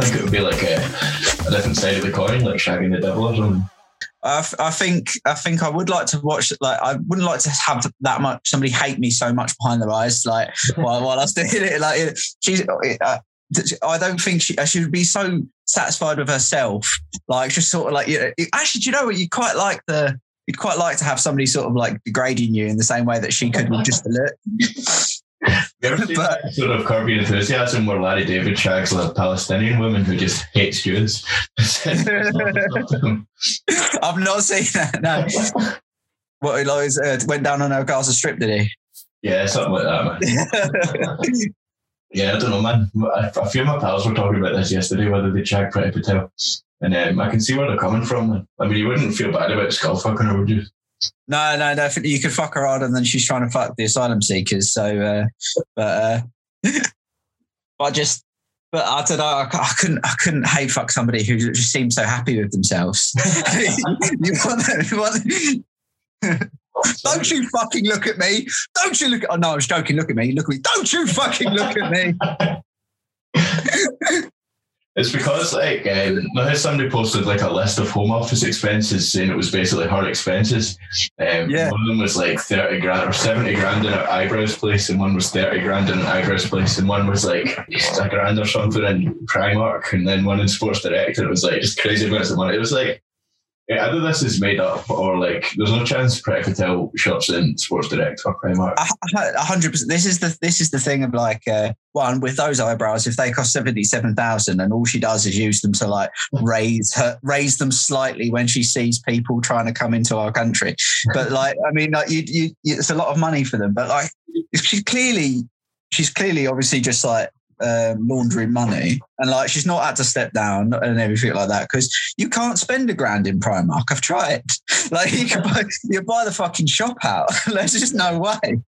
think it would be like a, a different side of the coin, like shagging the devil or something? I, I think I think I would like to watch like I wouldn't like to have that much somebody hate me so much behind their eyes like while, while I was doing it like she's uh, I don't think she she would be so satisfied with herself like just sort of like you know, actually do you know what you quite like the you'd quite like to have somebody sort of like degrading you in the same way that she could with just a look. You ever seen But- that sort of Curb Enthusiasm where Larry David shags a Palestinian woman who just hates Jews? I've not seen that. No. What he like, uh, went down on her Gaza Strip, did he? yeah, something like that, man. Yeah, I don't know, man. A few of my pals were talking about this yesterday, whether they shag Priti Patel. And um, I can see where they're coming from. I mean, you wouldn't feel bad about skull fucking her, would you? No, no, no. You could fuck her harder than she's trying to fuck the asylum seekers. So, uh, but, uh, but I just, but I don't know. I, I couldn't, I couldn't hate fuck somebody who just seems so happy with themselves. you want, you want, don't you fucking look at me. Don't you look at, oh no, I was joking. Look at me. Look at me. Don't you fucking look at me. It's because like um, I heard somebody posted like a list of home office expenses saying it was basically her expenses. Um, Yeah. One of them was like thirty grand or seventy grand in an eyebrows place, and one was thirty grand in an eyebrows place, and one was like a grand or something in Primark, and then one in Sports Direct, and it was like just crazy amounts of money. It was like. Either this is made up or like there's no chance Priti Patel shops in Sports Direct or Primark. A hundred percent. This is the this is the thing of like uh, one with those eyebrows. If they cost seventy seven thousand, and all she does is use them to like raise her raise them slightly when she sees people trying to come into our country. But like, I mean, like you, you, you it's a lot of money for them. But like, she's clearly she's clearly obviously just like. Um, laundering money and like she's not had to step down and everything like that because you can't spend a grand in Primark. I've tried. Like you can buy, you buy the fucking shop out. There's just no way.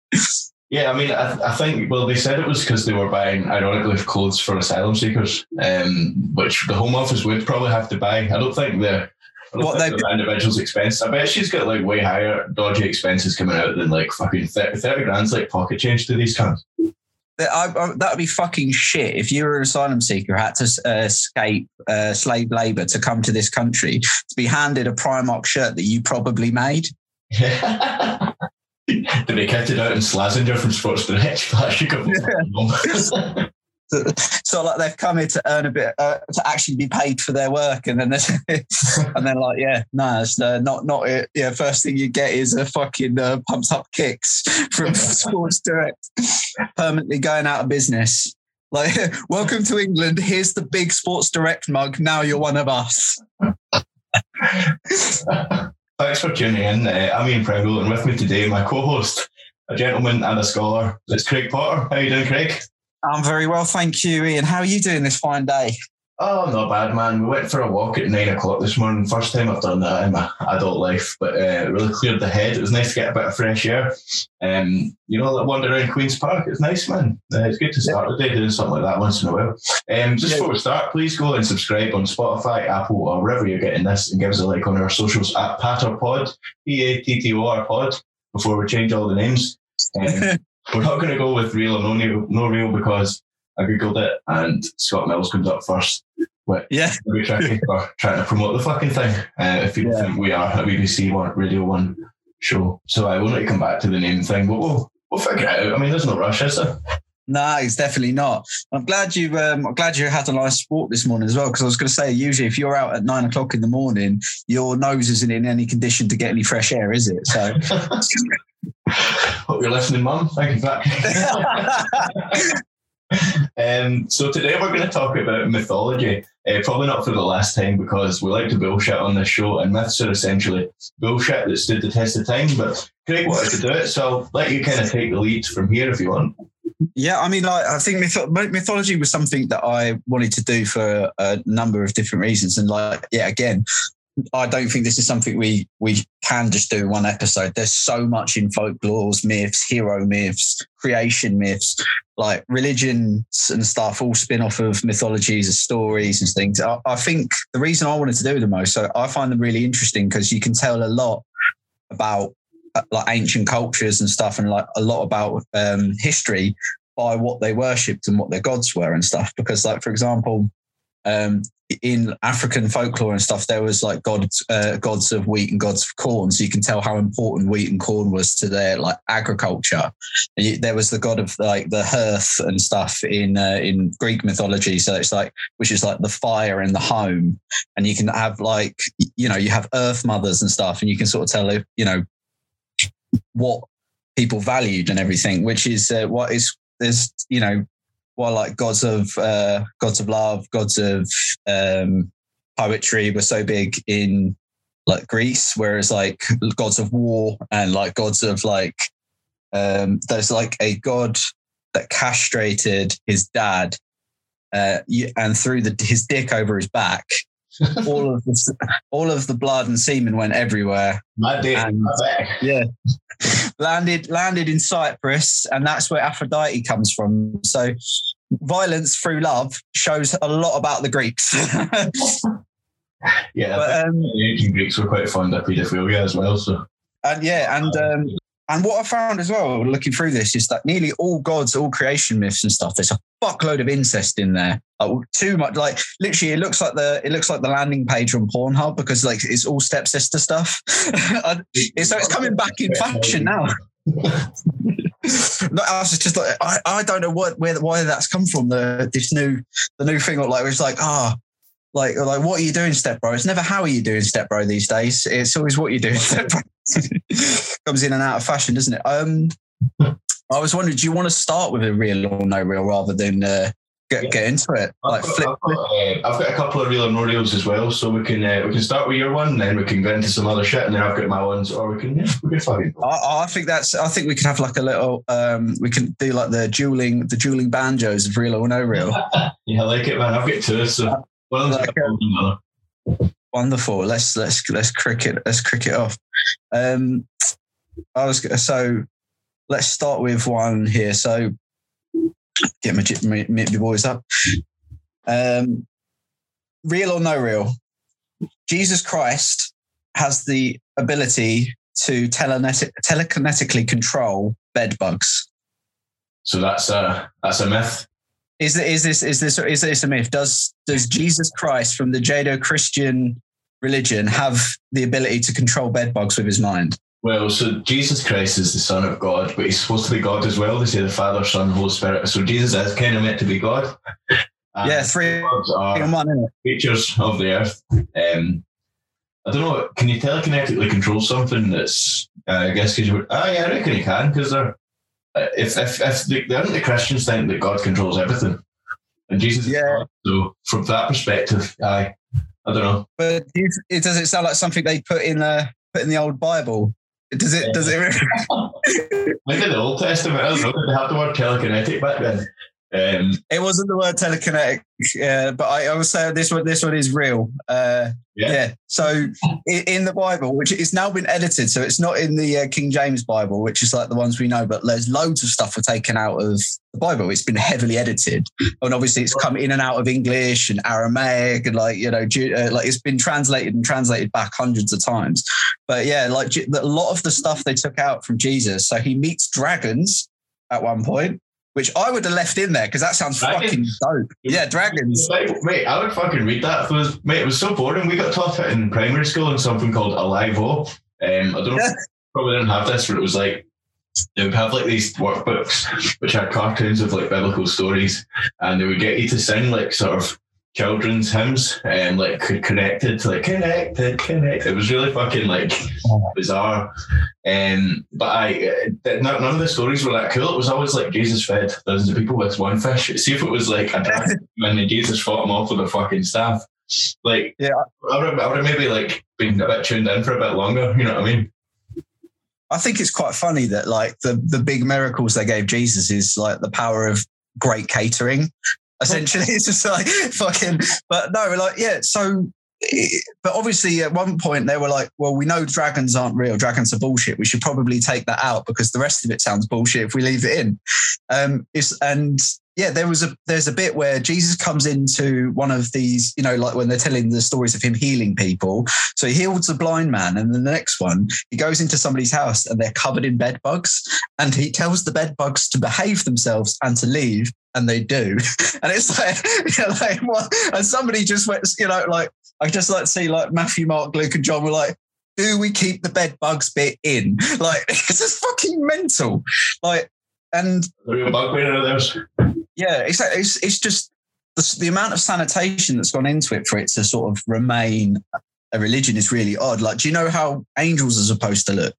Yeah, I mean, I, I think, well, they said it was because they were buying, ironically, clothes for asylum seekers, um, which the Home Office would probably have to buy. I don't think the. What think the individual's expense. I bet she's got like way higher dodgy expenses coming out than like fucking 30, 30 grand's like pocket change to these cunts. That I, I, that would be fucking shit if you were an asylum seeker had to uh, escape uh, slave labor to come to this country to be handed a Primark shirt that you probably made. Did they kitted out in Slazenger from Sports Direct? That should go. So like they've come here to earn a bit uh, to actually be paid for their work, and then and then like yeah, no, it's uh, not not it. Yeah, first thing you get is a fucking uh, pumped up kicks from Sports Direct, permanently going out of business. Like, welcome to England. Here's the big Sports Direct mug. Now you're one of us. Thanks for tuning in. Uh, I'm Ian Pringle, and with me today, my co-host, a gentleman and a scholar. It's Craig Potter. How you doing, Craig? I'm very well, thank you, Ian. How are you doing this fine day? Oh, not bad, man. We went for a walk at nine o'clock this morning. First time I've done that in my adult life, but uh, it really cleared the head. It was nice to get a bit of fresh air. Um, you know, that wander around Queen's Park. It's nice, man. Uh, it's good to start the day doing something like that once in a while. Um, just Yeah. before we start, please go and subscribe on Spotify, Apple, or wherever you're getting this, and give us a like on our socials at PatterPod, P A T T O R Pod. Before we change all the names, um, we're not going to go with real or no, real- no real because I googled it and Scott Mills comes up first. Which Yeah. we tricky for trying to promote the fucking thing. Uh, if you Yeah. think we are a BBC One Radio One show, so I will not come back to the name thing, but we'll we'll figure it out. I mean, there's no rush, is there? No, it's definitely not. I'm glad you. Um, I'm glad you had a nice walk this morning as well. Because I was going to say, usually if you're out at nine o'clock in the morning, your nose isn't in any condition to get any fresh air, is it? So, Hope you're listening, Mum. Thank you for that. um, so today we're going to talk about mythology. Uh, probably not for the last time because we like to bullshit on this show, and myths are essentially bullshit that stood the test of time. But Craig wanted to do it, so I'll let you kind of take the lead from here if you want. yeah, I mean, like, I think myth- mythology was something that I wanted to do for a number of different reasons, and like, yeah, again. I don't think this is something we we can just do in one episode. There's so much in folklores, myths, hero myths, creation myths, like religions and stuff all spin off of mythologies and stories and things. I, I think the reason I wanted to do the most, so I find them really interesting because you can tell a lot about uh, like ancient cultures and stuff and like a lot about um, history by what they worshipped and what their gods were and stuff. Because, like for example, um, in African folklore and stuff, there was like gods, uh, gods of wheat and gods of corn. So you can tell how important wheat and corn was to their like agriculture. And you, there was the god of like the hearth and stuff in uh, in Greek mythology. So it's like which is like the fire in the home, and you can have like you know you have earth mothers and stuff, and you can sort of tell you know what people valued and everything, which is uh, what is there's you know well, like gods of uh, gods of love, gods of um, poetry were so big in like Greece, whereas like gods of war and like gods of like um, there's like a god that castrated his dad uh, and threw the, his dick over his back. all of the all of the blood and semen went everywhere. My dick, and. Yeah, landed landed in Cyprus, and that's where Aphrodite comes from. So, violence through love shows a lot about the Greeks. yeah, but, um, the ancient Greeks were quite fond of paedophilia as well. So, and yeah, and um, and what I found as well, looking through this, is that nearly all gods, all creation myths and stuff, there's a fuckload of incest in there. Like, too much. Like literally, it looks like the it looks like the landing page on Pornhub because like it's all stepsister stuff. so it's coming back in fashion now. no, I was just like I, I don't know what where why that's come from. The this new the new thing like it's like ah. Oh, like, like, what are you doing, step bro? It's never how are you doing, step bro, these days. It's always what step bro. Comes in and out of fashion, doesn't it? Um, I was wondering, do you want to start with a real or no real rather than uh, get, get into it? Like, I've, got, I've, got, uh, I've got a couple of real and no reals as well, so we can uh, we can start with your one, then we can go into some other shit, and then I've got my ones, or we can yeah, we can fucking. I, I think that's. I think we can have like a little. Um, we can do like the dueling the dueling banjos of real or no real. yeah, I like it, man. I've got two, so like, uh, wonderful. Let's let's let's cricket let's cricket off. Um, I was so let's start with one here. So get my, my, my boys up. Um, real or no real? Jesus Christ has the ability to telekinetically control bed bugs. So that's a that's a myth. Is, is this is this is this a myth? Does does Jesus Christ from the Judeo-Christian religion have the ability to control bed bugs with his mind? Well, so Jesus Christ is the Son of God, but he's supposed to be God as well. They say the Father, Son, Holy Spirit. So Jesus is kind of meant to be God. And yeah, three are creatures of the earth. Um, I don't know. Can you telekinetically control something that's? Uh, I guess because you. Ah, yeah, I reckon you can because they're. Uh, if if if the, the, the Christians think that God controls everything, and Jesus, yeah. so from that perspective, I I don't know. But it does it sound like something they put in the put in the old Bible? Does it? Does it? Maybe the Old Testament. I don't know. They have the word telekinetic back then? Um, it wasn't the word telekinetic, uh, but I, I will say this one. This one is real. Uh, yeah. yeah. So in, the Bible, which it's now been edited, so it's not in the uh, King James Bible, which is like the ones we know, but there's loads of stuff were taken out of the Bible. It's been heavily edited, and obviously it's come in and out of English and Aramaic, and like you know, uh, like it's been translated and translated back hundreds of times. But yeah, like a lot of the stuff they took out from Jesus. So he meets dragons at one point which I would have left in there because that sounds dragons. fucking dope. Yeah, dragons. Mate, I would fucking read that. It was, mate, it was so boring. We got taught it in primary school in something called Alive O. Um, I don't know, yeah. probably didn't have this, but it was like they would have like these workbooks which had cartoons of like biblical stories, and they would get you to sing like sort of children's hymns and like connected to like connected connected. It was really fucking like bizarre. Um but i uh, none of the stories were that cool. It was always like jesus fed thousands of people with one fish. See if it was like a when jesus fought them off with a fucking staff. Like yeah. I would, have, I would have maybe like been a bit tuned in for a bit longer you know what i mean? I think it's quite funny that like the the big miracles they gave Jesus is like the power of great catering essentially. it's just like fucking, but no, like, yeah. So, but obviously at one point they were like, well, we know dragons aren't real. Dragons are bullshit. We should probably take that out because the rest of it sounds bullshit if we leave it in. Um, it's, and yeah, there was a there's a bit where Jesus comes into one of these, you know, like when they're telling the stories of him healing people. So he heals a blind man, and then the next one, he goes into somebody's house and they're covered in bed bugs, and he tells the bed bugs to behave themselves and to leave, and they do. And it's like, you know, like what? And somebody just went, you know, like I just like to see like Matthew, Mark, Luke, and John were like, do we keep the bed bugs bit in? Like, it's just fucking mental. Like, and bug theirs. Yeah, it's it's, it's just the, the amount of sanitation that's gone into it for it to sort of remain a religion is really odd. Like, do you know how angels are supposed to look?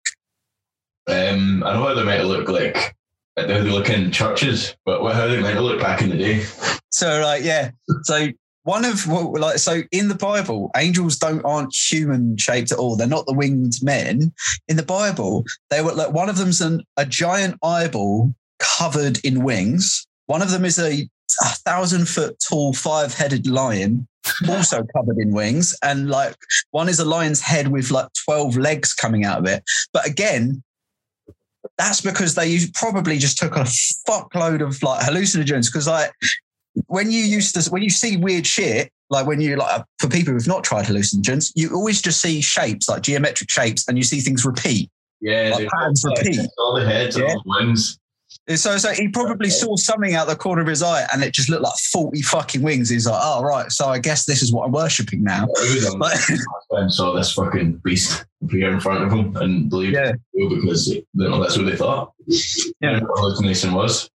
Um, I know how they might look like, how they look in churches, but how they might look back in the day. So, like, yeah. So one of what like so in the Bible, angels don't aren't human shaped at all. They're not the winged men. In the Bible, they were like one of them's an, a giant eyeball covered in wings. One of them is a, thousand foot tall, five headed lion, also covered in wings. And like one is a lion's head with like 12 legs coming out of it. But again, that's because they probably just took a fuckload of like hallucinogens. Because like when you used to, when you see weird shit, like when you like for people who've not tried hallucinogens, you always just see shapes like geometric shapes, and you see things repeat. Yeah, Like patterns repeat. all the heads Yeah. all the wings. So, so he probably saw something out the corner of his eye, and it just looked like forty fucking wings. He's like, "Oh right, so I guess this is what I'm worshiping now." Like, and saw this fucking beast appear in front of them and believed Yeah. because you know, that's what they thought. Yeah. What hallucination was.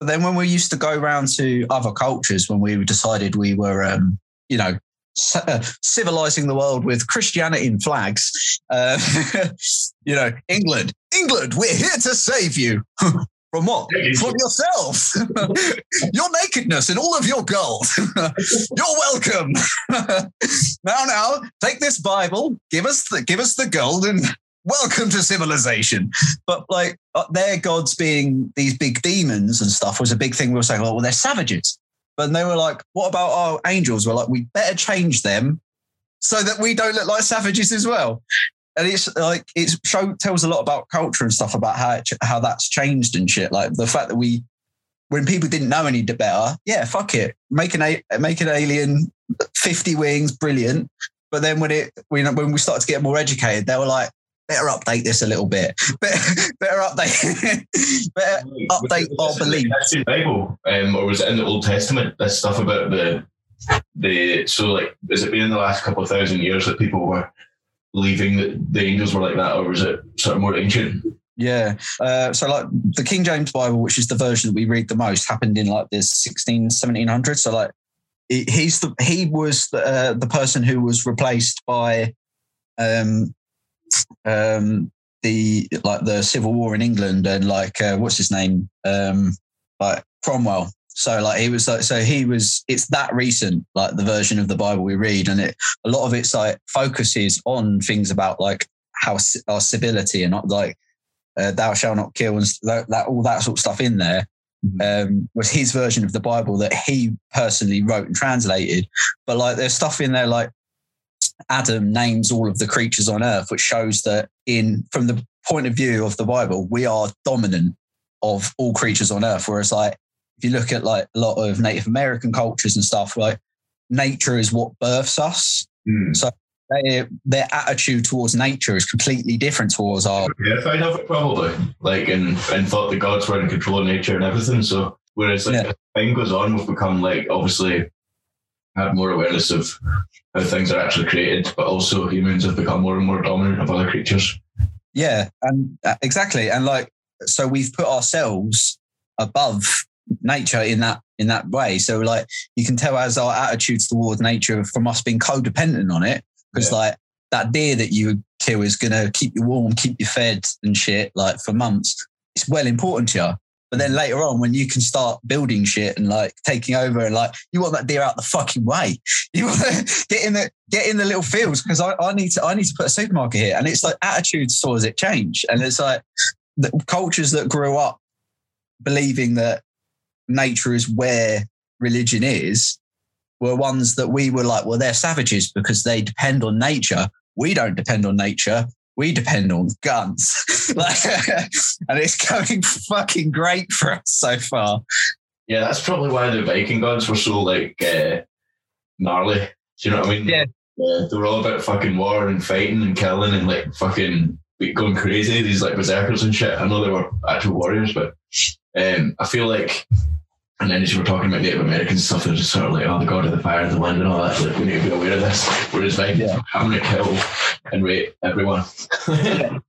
But then when we used to go around to other cultures, when we decided we were, um, you know, uh, civilizing the world with Christianity and flags, uh, you know, England, England, we're here to save you. From what? From yourselves. your nakedness and all of your gold. You're welcome. now, now, take this Bible, give us the give us the gold, and welcome to civilization. But like uh, their gods being these big demons and stuff was a big thing. We were saying, oh, well, they're savages. But they were like, what about our angels? We're like, we better change them so that we don't look like savages as well. And it's like it show tells a lot about culture and stuff about how it, how that's changed and shit. Like the fact that we, when people didn't know any better, yeah, fuck it, make an a- make an alien, fifty wings, brilliant. But then when it when when we started to get more educated, they were like, better update this a little bit, better, better update, better update our Was it in belief. the Bible, um, or was it in the Old Testament? This stuff about the the so like has it been in the last couple of thousand years that people were believing that the angels were like that, or was it sort of more ancient? Yeah. Uh, so like the King James Bible, which is the version that we read the most, happened in like the 16, 1700s. So like he's the he was the, uh, the person who was replaced by um um the like the civil war in England and like uh, what's his name um like Cromwell. So like he was like so he was it's that recent like the version of the Bible we read and it a lot of it's like focuses on things about like how our civility and not like uh, thou shalt not kill and that, that all that sort of stuff in there um, was his version of the Bible that he personally wrote and translated. But like there's stuff in there like Adam names all of the creatures on earth, which shows that in from the point of view of the Bible, we are dominant of all creatures on earth. Whereas like if you look at like a lot of Native American cultures and stuff, like nature is what births us. so Their, their attitude towards nature is completely different towards our terrified of it probably like and and thought the gods were in control of nature and everything so whereas like Yeah. time goes on we've become like obviously have more awareness of how things are actually created but also humans have become more and more dominant of other creatures Yeah, and uh, exactly, and like so, we've put ourselves above nature in that in that way. So like you can tell as our attitudes towards nature from us being codependent on it, because Yeah. like that deer that you kill is gonna keep you warm, keep you fed and shit like for months. It's well important to you. But then later on, when you can start building shit and like taking over and like you want that deer out the fucking way, you want to get in the get in the little fields because I, I need to I need to put a supermarket here, and it's like attitudes towards it change, and it's like the cultures that grew up believing that nature is where religion is were ones that we were like, well, they're savages because they depend on nature. We don't depend on nature. We depend on guns. like, and it's going fucking great for us so far. Yeah, that's probably why the Viking gods were so like uh, gnarly. Do you know what I mean? Yeah. They were all about fucking war and fighting and killing and like fucking going crazy. These like berserkers and shit. I know they were actual warriors, but um, I feel like. And then as you were talking about Native Americans and stuff, they're just sort of like, oh, the god of the fire, and the wind, and all that. Like, we need to be aware of this. Whereas Vikings, Yeah. I'm going to kill and rape everyone.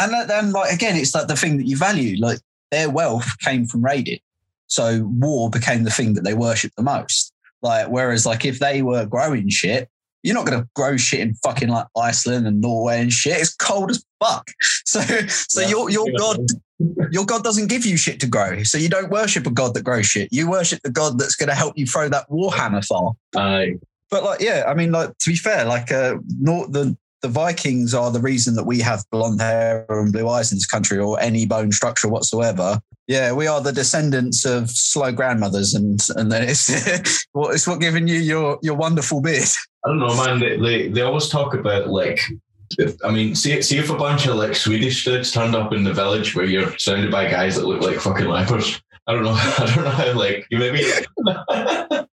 And then, like again, it's like the thing that you value. Like their wealth came from raiding, so war became the thing that they worshipped the most. Like whereas, like if they were growing shit, you're not going to grow shit in fucking like Iceland and Norway and shit. It's cold as fuck. So, so Yeah. your your god your god doesn't give you shit to grow. So you don't worship a god that grows shit. You worship the god that's going to help you throw that warhammer far. Aye. But like, yeah, I mean, like to be fair, like uh, not the the Vikings are the reason that we have blonde hair and blue eyes in this country, or any bone structure whatsoever. Yeah, we are the descendants of slow grandmothers, and and then it's what it's what giving you your your wonderful beard. I don't know, man. They, they, they always talk about like, if, I mean, see, see if a bunch of like Swedish dudes turned up in the village where you're surrounded by guys that look like fucking lepers. I don't know. I don't know how like you maybe.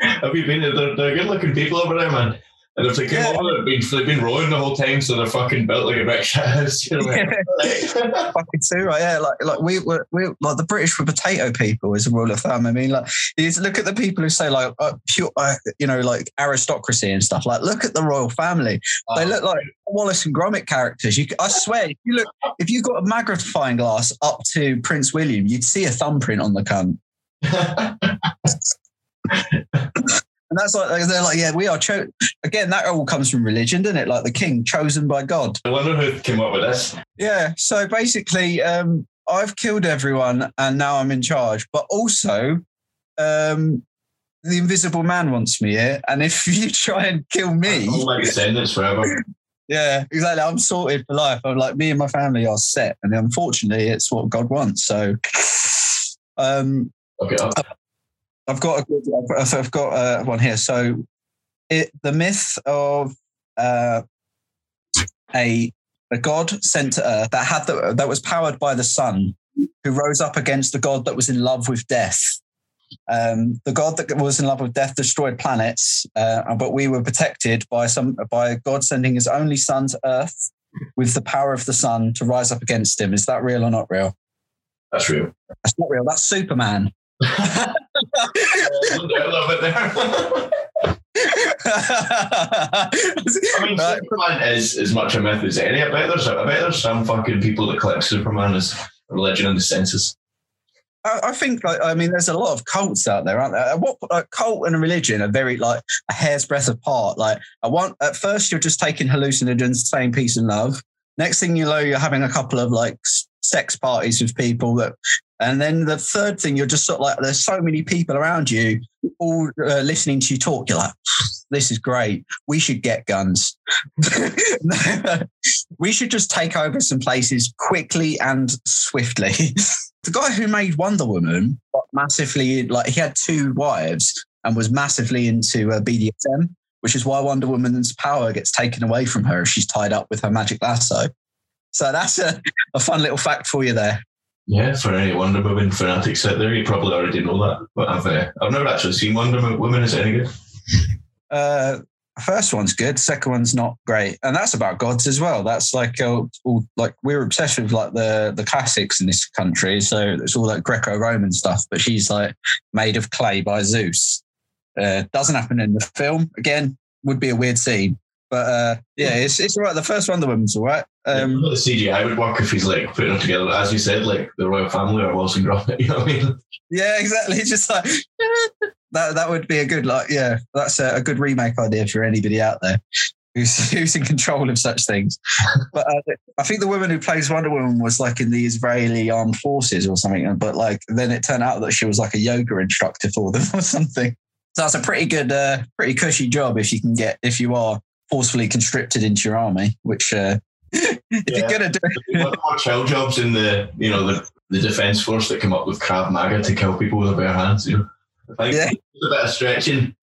Have you been? They're, they're good looking people over there, man. And if they came Yeah. they've been they've been rowing the whole time, so they're fucking built like a shit house. You know, like, Fucking too right, yeah. Like like we were we like the British were potato people as a rule of thumb. I mean, like you look at the people who say like uh, pure, uh, you know, like aristocracy and stuff. Like look at the royal family. They look like Wallace and Gromit characters. You, I swear, if you look, if you got a magnifying glass up to Prince William, you'd see a thumbprint on the cunt. And that's like they're like, yeah, we are cho- again. That all comes from religion, doesn't it? Like the king chosen by God. I wonder who came up with this. Yeah. So basically, um, I've killed everyone, and now I'm in charge. But also, um, the Invisible Man wants me here, and if you try and kill me, All my descendants forever. Yeah, exactly. I'm sorted for life. I'm like me and my family are set, and unfortunately, it's what God wants. So, um, Okay. I've got a good, I've, got uh, one here. So, it the myth of uh, a a god sent to Earth that had the, that was powered by the sun, who rose up against the god that was in love with death. Um, the god that was in love with death destroyed planets, uh, but we were protected by some by God sending His only Son to Earth with the power of the sun to rise up against him. Is that real or not real? That's real. That's not real. That's Superman. a little bit there. I mean, Right. Superman is as much a myth as any. I bet there's, I bet there's some fucking people that collect Superman as a religion in the census. I, I think, like, I mean, there's a lot of cults out there, aren't there? What like, cult and religion are very like a hair's breadth apart. Like, I want at first you're just taking hallucinogens, saying peace and love. Next thing you know, you're having a couple of like sex parties with people that, and then the third thing, you're just sort of like there's so many people around you, all uh, listening to you talk. You're like, this is great. We should get guns. we should just take over some places quickly and swiftly. the guy who made Wonder Woman massively like he had two wives and was massively into uh, BDSM, which is why Wonder Woman's power gets taken away from her if she's tied up with her magic lasso. So that's a, a fun little fact for you there. Yeah, for any Wonder Woman fanatics out there, you probably already know that. But I've uh, I've never actually seen Wonder Woman. Is it any good? Uh, first one's good, second one's not great, and that's about gods as well. That's like uh, all like we're obsessed with like the the classics in this country, so it's all like Greco-Roman stuff. But she's like made of clay by Zeus. Uh, doesn't happen in the film. Again, would be a weird scene, but uh, yeah, it's it's all right. The first Wonder Woman's all right. Um, Um, the CGI would work if he's like putting them together, as you said, like the royal family or Wilson Gromit. You know what I mean? yeah, exactly. Just like that. That would be a good like yeah. That's a, a good remake idea for anybody out there. Who's, who's in control of such things? But uh, I think the woman who plays Wonder Woman was like in the Israeli armed forces or something. But like then it turned out that she was like a yoga instructor for them or something. So that's a pretty good, uh, pretty cushy job if you can get if you are forcefully conscripted into your army. Which uh, if Yeah. you're gonna do, There's a lot more child jobs in the you know the, the defense force that come up with Krav Maga to kill people with their bare hands. You know, I think Yeah. it's a bit of stretching.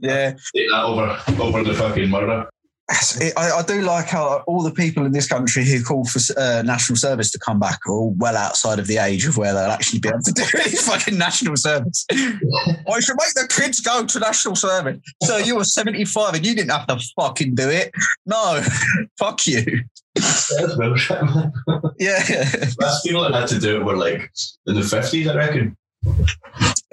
yeah. Take that over over the fucking murder. I, I, do like how all the people in this country who call for uh, national service to come back are all well outside of the age of where they'll actually be able to do any fucking national service. I should make the kids go to national service. So you were 75 and you didn't have to fucking do it. No, fuck you. Yeah. Last people that had to do it were like in the 50s, I reckon.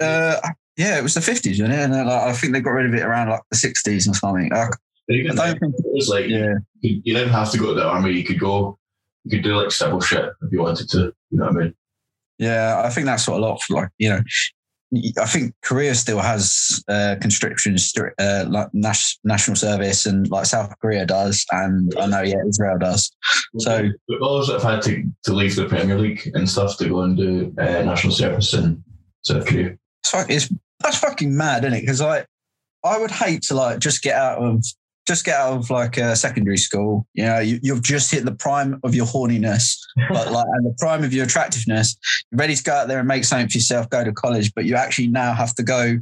Uh, yeah, it was the 50s, wasn't it? And like, I think they got rid of it around like the 60s or something. I, But even I think, it was like yeah. you, you didn't have to go to the army. You could go, you could do like civil shit if you wanted to. You know what I mean? Yeah, I think that's what a lot of like you know. I think Korea still has uh, conscription, uh, like nas- national service, and like South Korea does, and I know yeah Israel does. So footballers that have had to, to leave the Premier League and stuff to go and do uh, national service in South Korea. it's, it's that's fucking mad, isn't it? Because I I would hate to like just get out of just get out of like a secondary school. You know, you, you've just hit the prime of your horniness, but like and the prime of your attractiveness. You're ready to go out there and make something for yourself, go to college, but you actually now have to go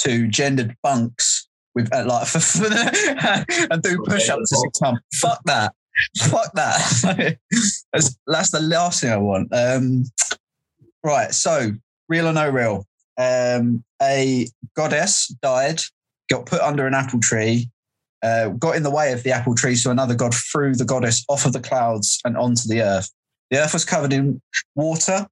to gendered bunks with uh, like and do push ups to six months. Fuck that. Fuck that. that's, that's the last thing I want. Um, right. So, real or no real? Um, a goddess died, got put under an apple tree, uh, got in the way of the apple tree, so another god threw the goddess off of the clouds and onto the earth. The earth was covered in water,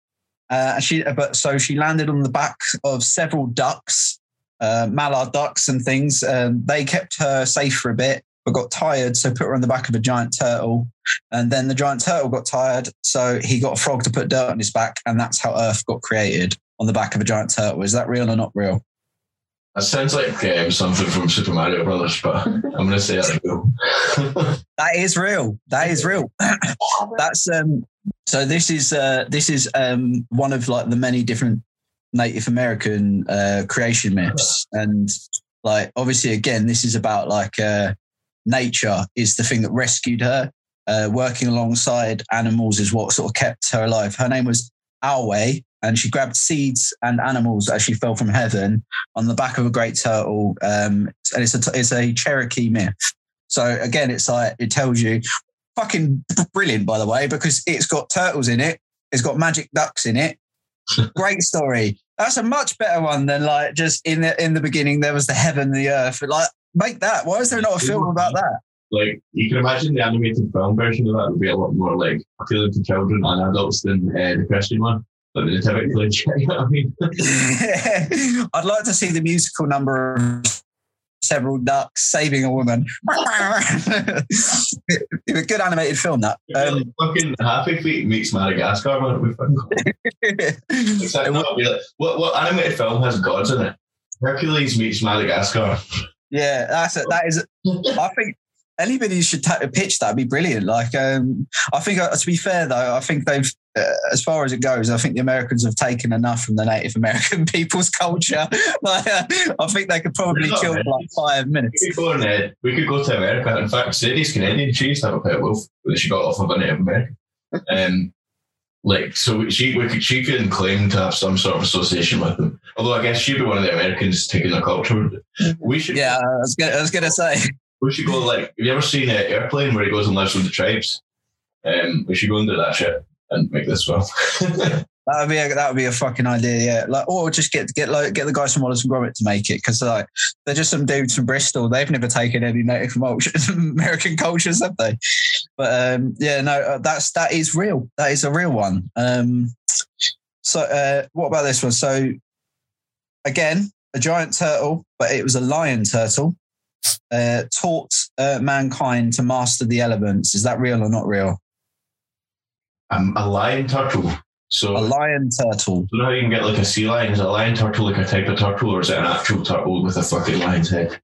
uh, and she but so she landed on the back of several ducks, uh, mallard ducks and things. Um, they kept her safe for a bit, but got tired, so put her on the back of a giant turtle. And then the giant turtle got tired, so he got a frog to put dirt on his back, and that's how Earth got created on the back of a giant turtle. Is that real or not real? That sounds like um, something from Super Mario Brothers, but I'm going to say that's real. That is real. That is real. That's um. So this is uh this is um one of like the many different Native American uh creation myths, and like obviously again this is about like uh nature is the thing that rescued her. Uh, working alongside animals is what sort of kept her alive. Her name was Alway, and she grabbed seeds and animals as she fell from heaven on the back of a great turtle. Um, and it's a it's a Cherokee myth. So again, it's like it tells you, fucking brilliant, by the way, because it's got turtles in it. It's got magic ducks in it. Great story. That's a much better one than like just in the in the beginning there was the heaven, the earth. Like make that. Why is there not a film about that? like, you can imagine the animated film version of that would be a lot more like appealing to children and adults than uh, the Christian one. But the nativity play, you know what I mean? I'd like to see the musical number of several ducks saving a woman. It's a good animated film that. Um, fucking Happy Feet meets Madagascar, man. We fucking Exactly. Like, what, what animated film has gods in it? Hercules meets Madagascar. Yeah, that's it. That is. I think anybody should ta- pitch that. would be brilliant. Like, um, I think uh, to be fair though, I think they've, as far as it goes, I think the Americans have taken enough from the Native American people's culture. like, uh, I think they could probably chill for like five minutes. We could go uh, we could go to America. In fact, Sadie's Canadian. She used to have a pet wolf that she got off of a Native American. Um, like so, she we could she couldn't claim to have some sort of association with them. Although I guess she'd be one of the Americans taking the culture. We should Yeah, I was gonna, I was gonna say. we should go like. Have you ever seen an airplane where he goes and lives with the tribes? Um, we should go and do that shit and make this well. That would be a, that would be a fucking idea, yeah. Like, or just get get like get the guys from Wallace and Gromit to make it because like they're just some dudes from Bristol. They've never taken any Native culture- American cultures, have they? But um, yeah, no, uh, that's that is real. That is a real one. Um, so uh, what about this one? So again, a giant turtle, but it was a lion turtle. Uh, taught uh, mankind to master the elements. Is that real or not real? Um, a lion turtle. So A lion turtle. you know how you can get like a sea lion? Is a lion turtle like a type of turtle, or is it an actual turtle with a fucking lion's head?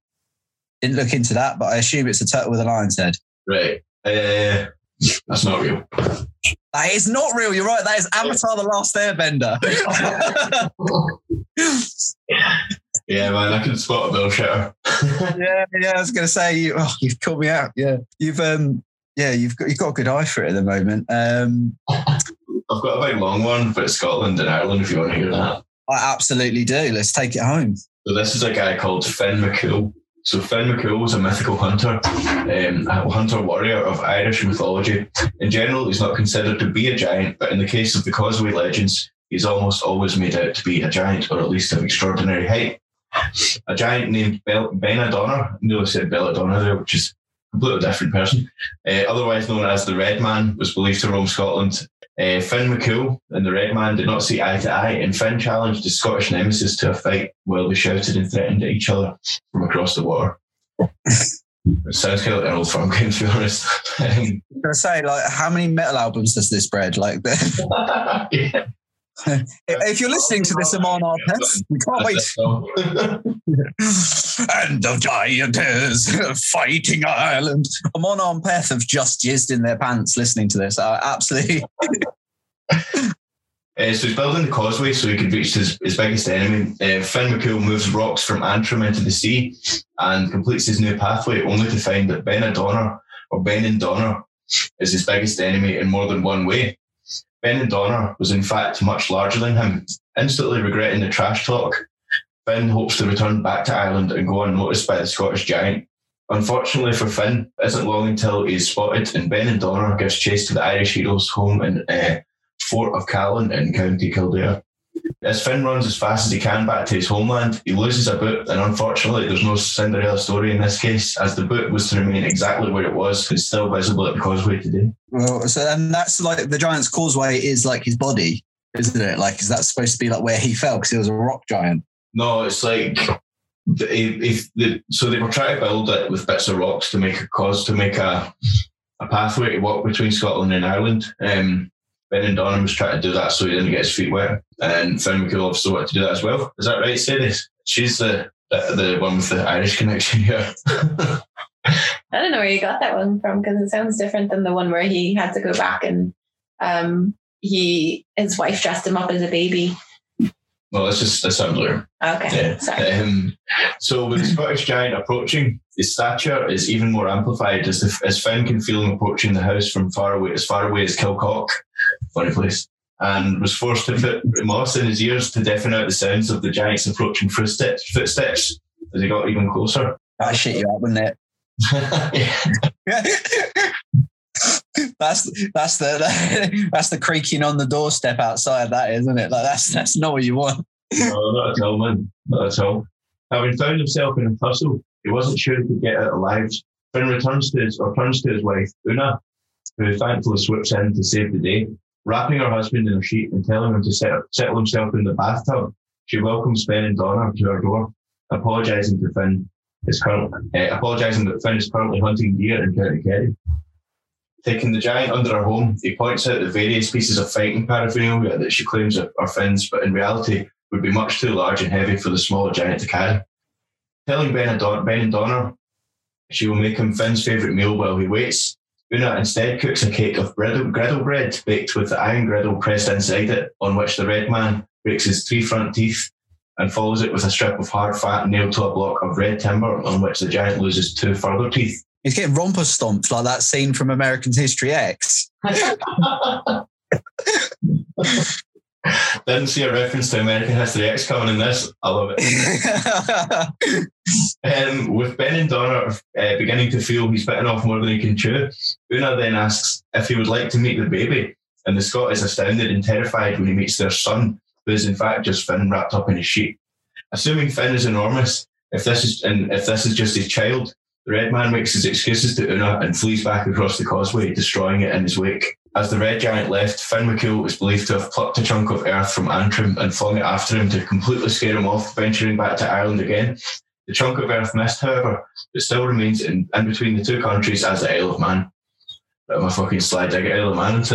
Didn't look into that, but I assume it's a turtle with a lion's head. Right. Uh, that's not real. That is not real. You're right. That is Avatar: The Last Airbender. Yeah, man, I can spot a bullshitter. yeah, yeah. I was going to say you. Oh, you've caught me out. Yeah, you've um, yeah, you've got you've got a good eye for it at the moment. Um, I've got a very long one, but Scotland and Ireland. If you want to hear that. I absolutely do. Let's take it home. So this is a guy called Finn McCool. So Finn McCool was a mythical hunter, um, a hunter warrior of Irish mythology. In general, he's not considered to be a giant, but in the case of the Causeway legends, he's almost always made out to be a giant, or at least of extraordinary height. A giant named Ben O'Donnell, I nearly said Belladonna there, which is completely different person, uh, otherwise known as the Red Man, was believed to roam Scotland. Uh, Finn McCool and the Red Man did not see eye to eye, and Finn challenged his Scottish nemesis to a fight while they shouted and threatened at each other from across the water. It sounds kind of like an old Firm game, to be honest. Um, gonna say, like, how many metal albums does this bread Like, yeah. If you're listening to this Amon Amarth, we can't wait. End of giantess fighting Ireland. Amon Amarth have just jizzed in their pants listening to this. I absolutely. Uh, so he's building the causeway so he could reach his, his biggest enemy. Uh, Finn McCool moves rocks from Antrim into the sea and completes his new pathway, only to find that Ben O'Donnell, or Benandonner, is his biggest enemy in more than one way. Benandonner was in fact much larger than him. Instantly regretting the trash talk, Finn hopes to return back to Ireland and go unnoticed by the Scottish giant. Unfortunately for Finn, it isn't long until he is spotted and Benandonner gives chase to the Irish hero's home in uh, Fort of Callan in County Kildare. As Finn runs as fast as he can back to his homeland, he loses a boot, and unfortunately, there's no Cinderella story in this case, as the boot was to remain exactly where it was. It's still visible at the causeway today. Well, so and that's like the giant's causeway is like his body, isn't it? Like, is that supposed to be like where he fell because he was a rock giant? No, it's like if, if the, so they were trying to build it with bits of rocks to make a cause to make a a pathway to walk between Scotland and Ireland. Um, Ben and Donham was trying to do that so he didn't get his feet wet, and Finn McCool also wanted to do that as well. Is that right, Sadie? She's the, the the one with the Irish connection here. I don't know where you got that one from because it sounds different than the one where he had to go back and um, he his wife dressed him up as a baby. Well, it's just a similar. Okay, Yeah. sorry. Um, so with the Scottish giant approaching, his stature is even more amplified as the, as Finn can feel him approaching the house from far away, as far away as Kilcock, funny place, and was forced to put moss in his ears to deafen out the sounds of the giant's approaching footsteps, footsteps as he got even closer. That shit you up, wouldn't it? That's that's the that's the creaking on the doorstep outside. That isn't it? Like that's that's not what you want. No, not at all, man. Not at all. Having found himself in a tussle, he wasn't sure he could get out alive. Finn returns to his or turns to his wife, Una, who thankfully swoops in to save the day. Wrapping her husband in a sheet and telling him to set, settle himself in the bathtub, she welcomes Benandonner to her door, apologising to Finn. Is uh, apologising that Finn is currently hunting deer in County Kerry. Taking the giant under her home, he points out the various pieces of fighting paraphernalia that she claims are, are Finn's, but in reality would be much too large and heavy for the smaller giant to carry. Telling Ben Benandonner she will make him Finn's favourite meal while he waits, Una instead cooks a cake of griddle, griddle bread baked with the iron griddle pressed inside it, on which the red man breaks his three front teeth and follows it with a strip of hard fat nailed to a block of red timber, on which the giant loses two further teeth. He's getting romper stomped like that scene from American History X. Didn't see a reference to American History X coming in this. I love it. Um, with Benandonner uh, beginning to feel he's bitten off more than he can chew, Una then asks if he would like to meet the baby, and the Scot is astounded and terrified when he meets their son, who is in fact just Finn wrapped up in a sheet. Assuming Finn is enormous, if this is and if this is just his child, the Red Man makes his excuses to Una and flees back across the causeway, destroying it in his wake. As the Red Giant left, Finn McCool is believed to have plucked a chunk of earth from Antrim and flung it after him to completely scare him off, venturing back to Ireland again. The chunk of earth missed, however, it still remains in, in between the two countries as the Isle of Man. Bit of a fucking slide dig at Isle of Man,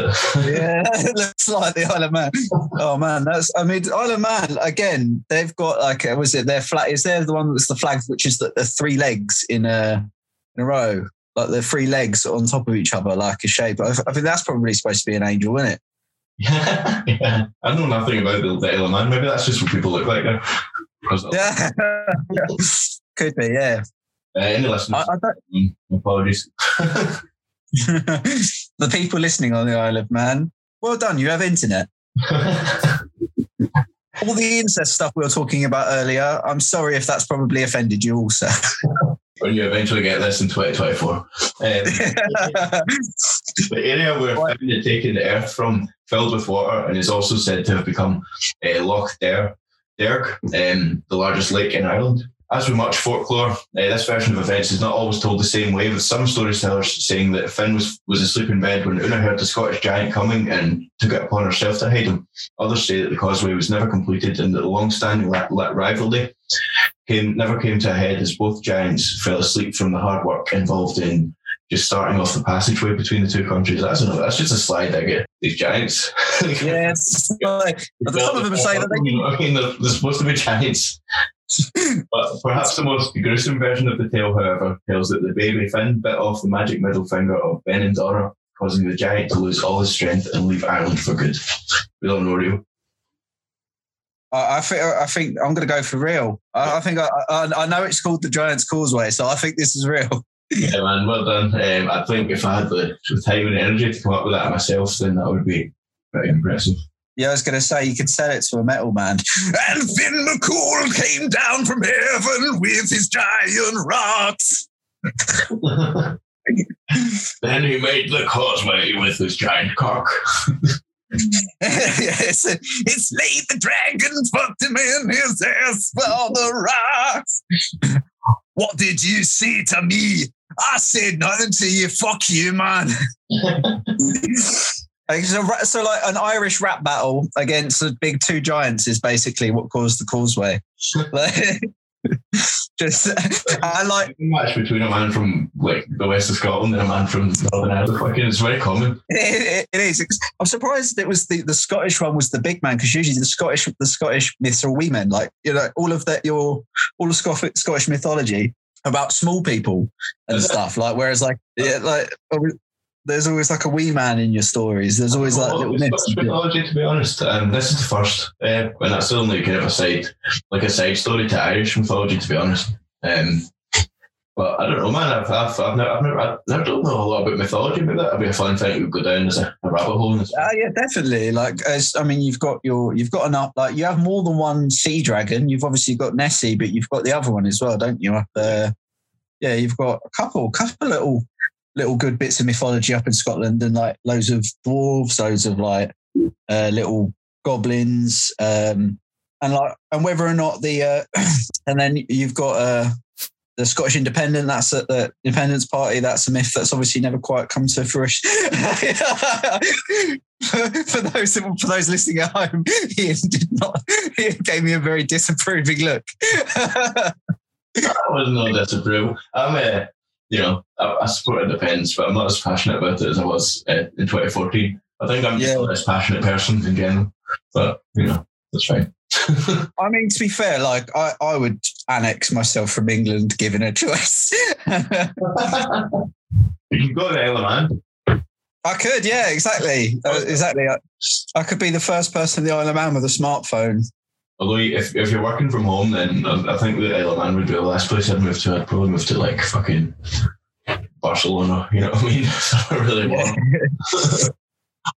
yeah, it looks like the Isle of Man. Oh man, that's. I mean, Isle of Man again. They've got like, uh, was it their flag? Is there the one that's the flag, which is the, the three legs in a in a row, like the three legs on top of each other, like a shape. I, I think that's probably supposed to be an angel, isn't it? yeah, yeah. I know nothing about the, the Isle of Man. Maybe that's just what people look like now. Uh, Yeah, could be. Yeah, any listeners, I, I don't. mm, apologies. The people listening on the Isle of Man, well done. You have internet. All the incest stuff we were talking about earlier. I'm sorry if that's probably offended you. Also, when you eventually get this in 2024. Um, the area where What? Finn had taken the Earth from filled with water and is also said to have become uh, Loch Der, Derg, um, the largest lake in Ireland. As with much folklore, uh, this version of events is not always told the same way, with some storytellers saying that Finn was, was asleep in bed when Una heard the Scottish giant coming and took it upon herself to hide him. Others say that the causeway was never completed and that the long-standing la- la- rivalry came never came to a head as both giants fell asleep from the hard work involved in just starting off the passageway between the two countries. That's another, that's just a slide I get. These giants. yes. Like, some of them say that they I mean, they're, they're supposed to be giants. But perhaps the most gruesome version of the tale, however, tells that the baby Finn bit off the magic middle finger of Benandonner, causing the giant to lose all his strength and leave Ireland for good. Real or no real? I I think I think I'm going to go for real. I, I think I, I I know it's called the Giants Causeway, so I think this is real. Yeah, man, well done. Um, I think if I had the, the time and energy to come up with that myself, then that would be pretty impressive. Yeah, I was going to say you could sell it to a metal band. And Finn McCool came down from heaven with his giant rocks. then he made the causeway with his giant cock. yes, it slayed the dragon, fucked him in his ass for the rocks. What did you say to me? I said nothing to you. Fuck you, man. So, so like an Irish rap battle against the big two giants is basically what caused the causeway. Just I like match between a man from like the west of Scotland and a man from Northern Ireland. It's very common. it, it is. I'm surprised it was the, the Scottish one was the big man because usually the Scottish the Scottish myths are wee men. Like you know all of that your all of Scottish Scottish mythology about small people and stuff. Like whereas like yeah, like there's always like a wee man in your stories. There's always like little it's myths. Mythology, to be honest. Um, this is the first, uh, and that's the only kind of a side, like a side story to Irish mythology, to be honest. Um, but I don't know, man. I've, I've, I've never, I've never, I never don't know a lot about mythology. but that'd be a fun thing to go down as a, a rabbit hole. Uh, yeah, definitely. Like, as I mean, you've got your, you've got enough. Like, you have more than one sea dragon. You've obviously got Nessie, but you've got the other one as well, don't you? Up there. Yeah, you've got a couple, couple little, little good bits of mythology up in Scotland, and like loads of dwarves, loads of like uh, little goblins, um, and like, and whether or not the, uh, and then you've got uh, the Scottish Independent. That's a, the Independence Party. That's a myth that's obviously never quite come to fruition. for those for those listening at home, Ian did not. Ian gave me a very disapproving look. I was no disapproval. I'm, uh, you know, I, I support independence, but I'm not as passionate about it as I was uh, in 2014. I think I'm just Yeah. a less passionate person in general, but you know, that's fine. I mean, to be fair, like I, I would annex myself from England given a choice. you can go to Man. I could, yeah, exactly, uh, exactly. I, I could be the first person in the Isle of Man with a smartphone. Although if, if you're working from home, then I I think the Isle of Man would be the last place I'd move to. I'd probably move to like fucking Barcelona. You know what I mean? Not really warm.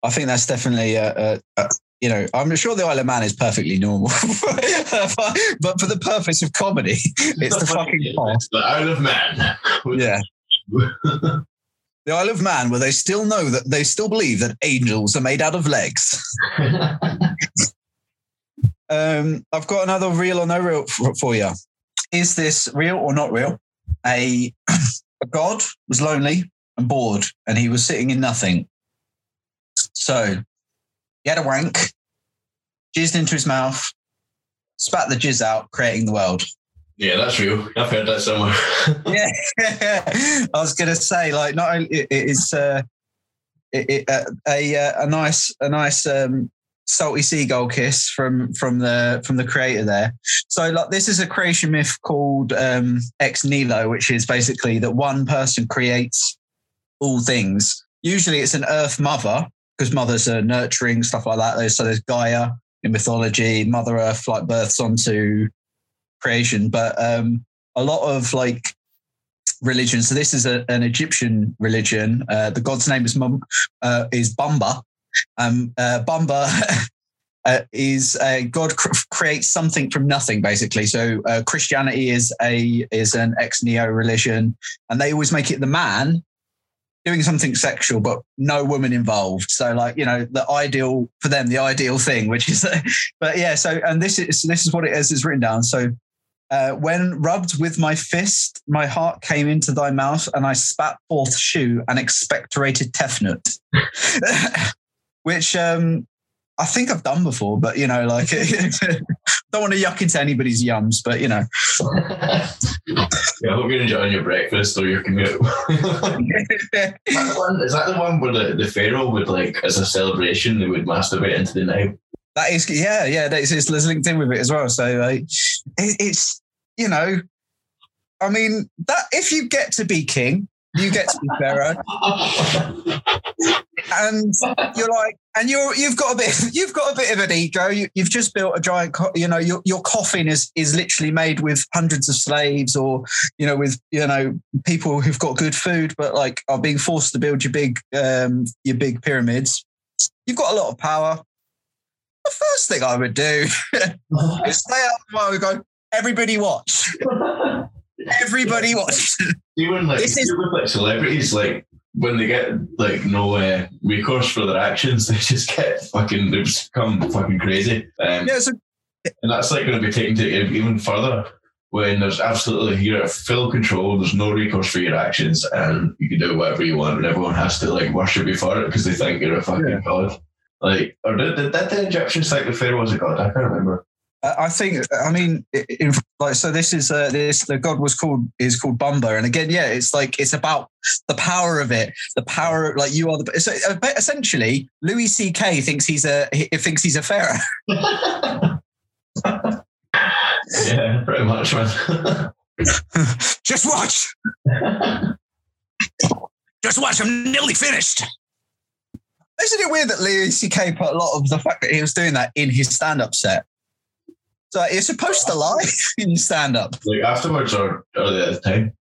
I think that's definitely, uh, uh, uh, you know, I'm sure the Isle of Man is perfectly normal, but, but for the purpose of comedy, it's the fucking past. The Isle of Man. Yeah. The Isle of Man, where they still know that they still believe that angels are made out of legs. Um, I've got another real or no real for, for you. Is this real or not real? A, a god was lonely and bored, and he was sitting in nothing. So he had a wank, jizzed into his mouth, spat the jizz out, creating the world. yeah, that's real. I've heard that somewhere. yeah, I was going to say, like, not only it, it's uh, it, it, uh, a uh, a nice a nice um, salty seagull kiss from from the from the creator there. So, like, this is a creation myth called um, ex nihilo, which is basically that one person creates all things. Usually, it's an Earth mother because mothers are nurturing stuff like that. So there's Gaia in mythology, Mother Earth like births onto creation, but um, a lot of like religion. So this is a, an Egyptian religion. Uh, the god's name is Mum, uh, is Bumba. Um, uh, Bumba uh, is uh, God cr- creates something from nothing, basically. So uh, Christianity is a is an ex neo religion, and they always make it the man doing something sexual, but no woman involved. So like you know the ideal for them, the ideal thing, which is, but yeah. So and this is this is what it is. Is written down. So. Uh, when rubbed with my fist, my heart came into thy mouth, and I spat forth Shu and expectorated tefnut, which um, I think I've done before, but you know, like don't want to yuck into anybody's yums, but you know. yeah, I hope you're enjoying your breakfast or your commute. is, that the one, is that the one where the, the pharaoh would like, as a celebration, they would masturbate into the Nile? That is, yeah, yeah. That's it's linked in with it as well. So like, it, it's you know, I mean that if you get to be king, you get to be pharaoh. and you're like, and you're you've got a bit, you've got a bit of an ego. You, have just built a giant, co- you know, your your coffin is is literally made with hundreds of slaves, or you know, with you know people who've got good food, but like are being forced to build your big um your big pyramids. You've got a lot of power. The first thing I would do is stay out of the way we go. Everybody watch. Everybody watch. Even like, This is- with like celebrities, like when they get like no uh, recourse for their actions, they just get fucking they just become fucking crazy. Um, Yeah, so And that's like going to be taken to even further when there's absolutely you're at full control. There's no recourse for your actions, and you can do whatever you want, and everyone has to like worship you for it because they think you're a fucking Yeah. god. Like, or did, did, did the Egyptians think the pharaoh was a god? I can't remember. I think, I mean, in, like, so this is uh, this the god was called is called Bumba, and again, yeah, it's like it's about the power of it, the power, like you are the. So uh, but essentially, Louis C.K. thinks he's a he thinks he's a pharaoh. yeah, pretty much, man. Just watch, just watch. I'm nearly finished. Isn't it weird that Louis C.K. put a lot of the fact that he was doing that in his stand-up set? So you're supposed to lie in stand-up. like afterwards or, or at the time.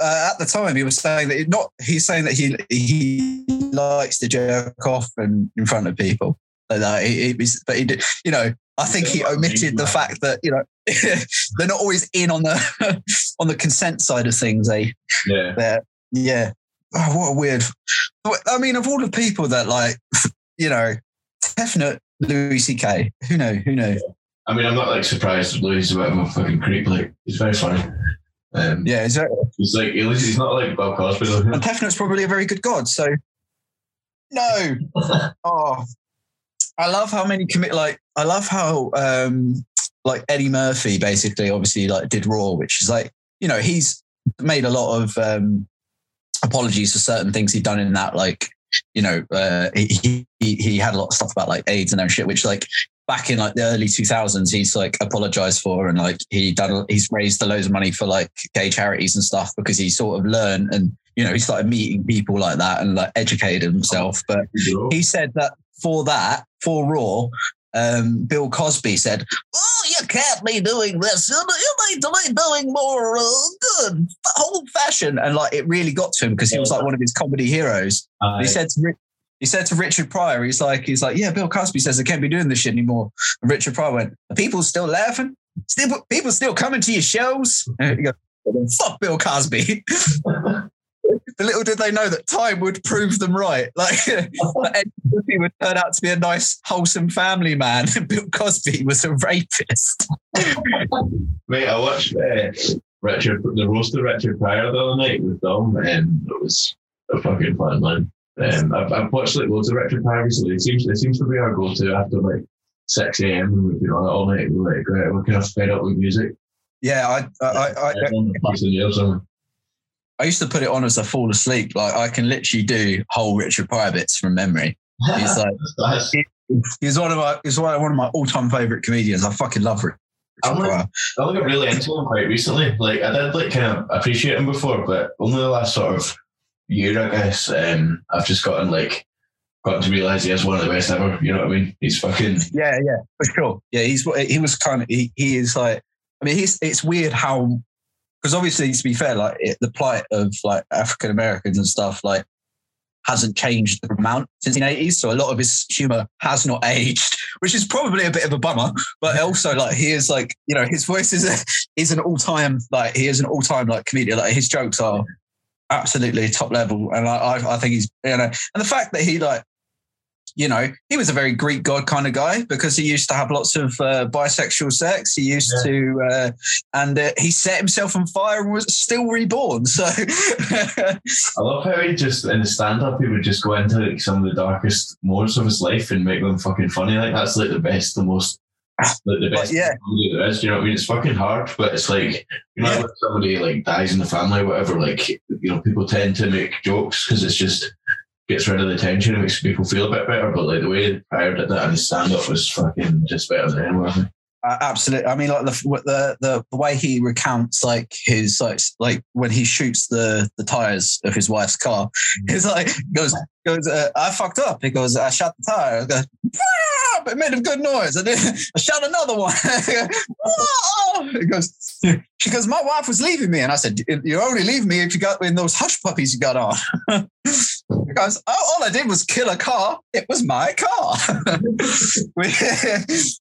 uh, at the time he was saying that he not he's saying that he he likes to jerk off in, in front of people like that he, he was, but he did you know I think he omitted the fact that you know they're not always in on the on the consent side of things eh Yeah. they're yeah oh, what a weird I mean of all the people that like you know definite Louis C.K. who know who knows I mean, I'm not like surprised Louis is a bit of a fucking creep. Like, he's very funny. Um, yeah that, He's like, at least he's not like Bob Cosby. and Tefnut's probably a very good god so no Oh, I love how many commit. Like, I love how um like Eddie Murphy basically, obviously, like did Raw, which is like you know he's made a lot of um apologies for certain things he'd done in that. Like, you know, uh, he he he had a lot of stuff about like AIDS and that shit, which like back in like the early 2000s he's like apologized for and like he done he's raised a loads of money for like gay charities and stuff because he sort of learned and you know he started meeting people like that and like educated himself but he said that for that, for Raw, um, Bill Cosby said, "Oh, you can't be doing this. You need to be doing more uh, good, old fashioned." And like, it really got to him because he was like one of his comedy heroes. Aye. He said he said to Richard Pryor, he's like, he's like, yeah, Bill Cosby says I can't be doing this shit anymore. And Richard Pryor went, "Are people still laughing? Still, people still coming to your shows?" And he goes, "Fuck Bill Cosby." But little did they know that time would prove them right. Like Ed Murphy would turn out to be a nice, wholesome family man. Bill Cosby was a rapist. Mate, I watched uh, Richard, the roast of Richard Pryor the other night with Dom, and it was a fucking fun, man. Um, I've, I've watched like loads of Richard Pryor recently. It seems, it seems to be our go-to after like 6 a.m. and we've been on it all night. We're like, right, we're kind of fed up with music. Yeah, I, I, I, I, Everyone puts in the ears on. I used to put it on as I fall asleep. Like I can literally do whole Richard Pryor bits from memory. He's like, he's one of my, he's one of my all-time favorite comedians. I fucking love Richard like- Pryor. I got really into him quite recently. Like I did like kind of appreciate him before, but only the last sort of year, I guess. Um, I've just gotten like gotten to realize he is one of the best ever. You know what I mean? He's fucking Yeah, yeah, for sure. Yeah, he's he was kind of he, he is like. I mean, he's it's weird how because obviously to be fair, like it, the plight of like African Americans and stuff, like hasn't changed the amount since the 80s. So a lot of his humor has not aged, which is probably a bit of a bummer. But also, like, he is like, you know, his voice is a, is an all time like he is an all time like comedian. Like his jokes are absolutely top level, and I, I think he's you know, and the fact that he like you know, he was a very Greek god kind of guy because he used to have lots of uh, bisexual sex. He used Yeah. to, uh, and uh, he set himself on fire and was still reborn. So, I love how he just in the stand up he would just go into like some of the darkest moments of his life and make them fucking funny. Like that's like the best, the most like the best yeah. comedy there is. You know what I mean? It's fucking hard, but it's like you know Yeah. when somebody like dies in the family or whatever, like you know, people tend to make jokes because it's just gets rid of the tension and makes people feel a bit better. But like the way Pryor did that in his stand up was fucking just better than anyone. Uh, absolutely. I mean, like the, the the the way he recounts like his like like when he shoots the the tires of his wife's car, he's like goes goes uh, I fucked up. He goes I shot the tire. I go, "Ah," it made a good noise. And then I shot another one. He goes. She goes, my wife was leaving me, and I said, "You only leave me if you got in those hush puppies you got on." he goes, "Oh, all I did was kill a car. It was my car."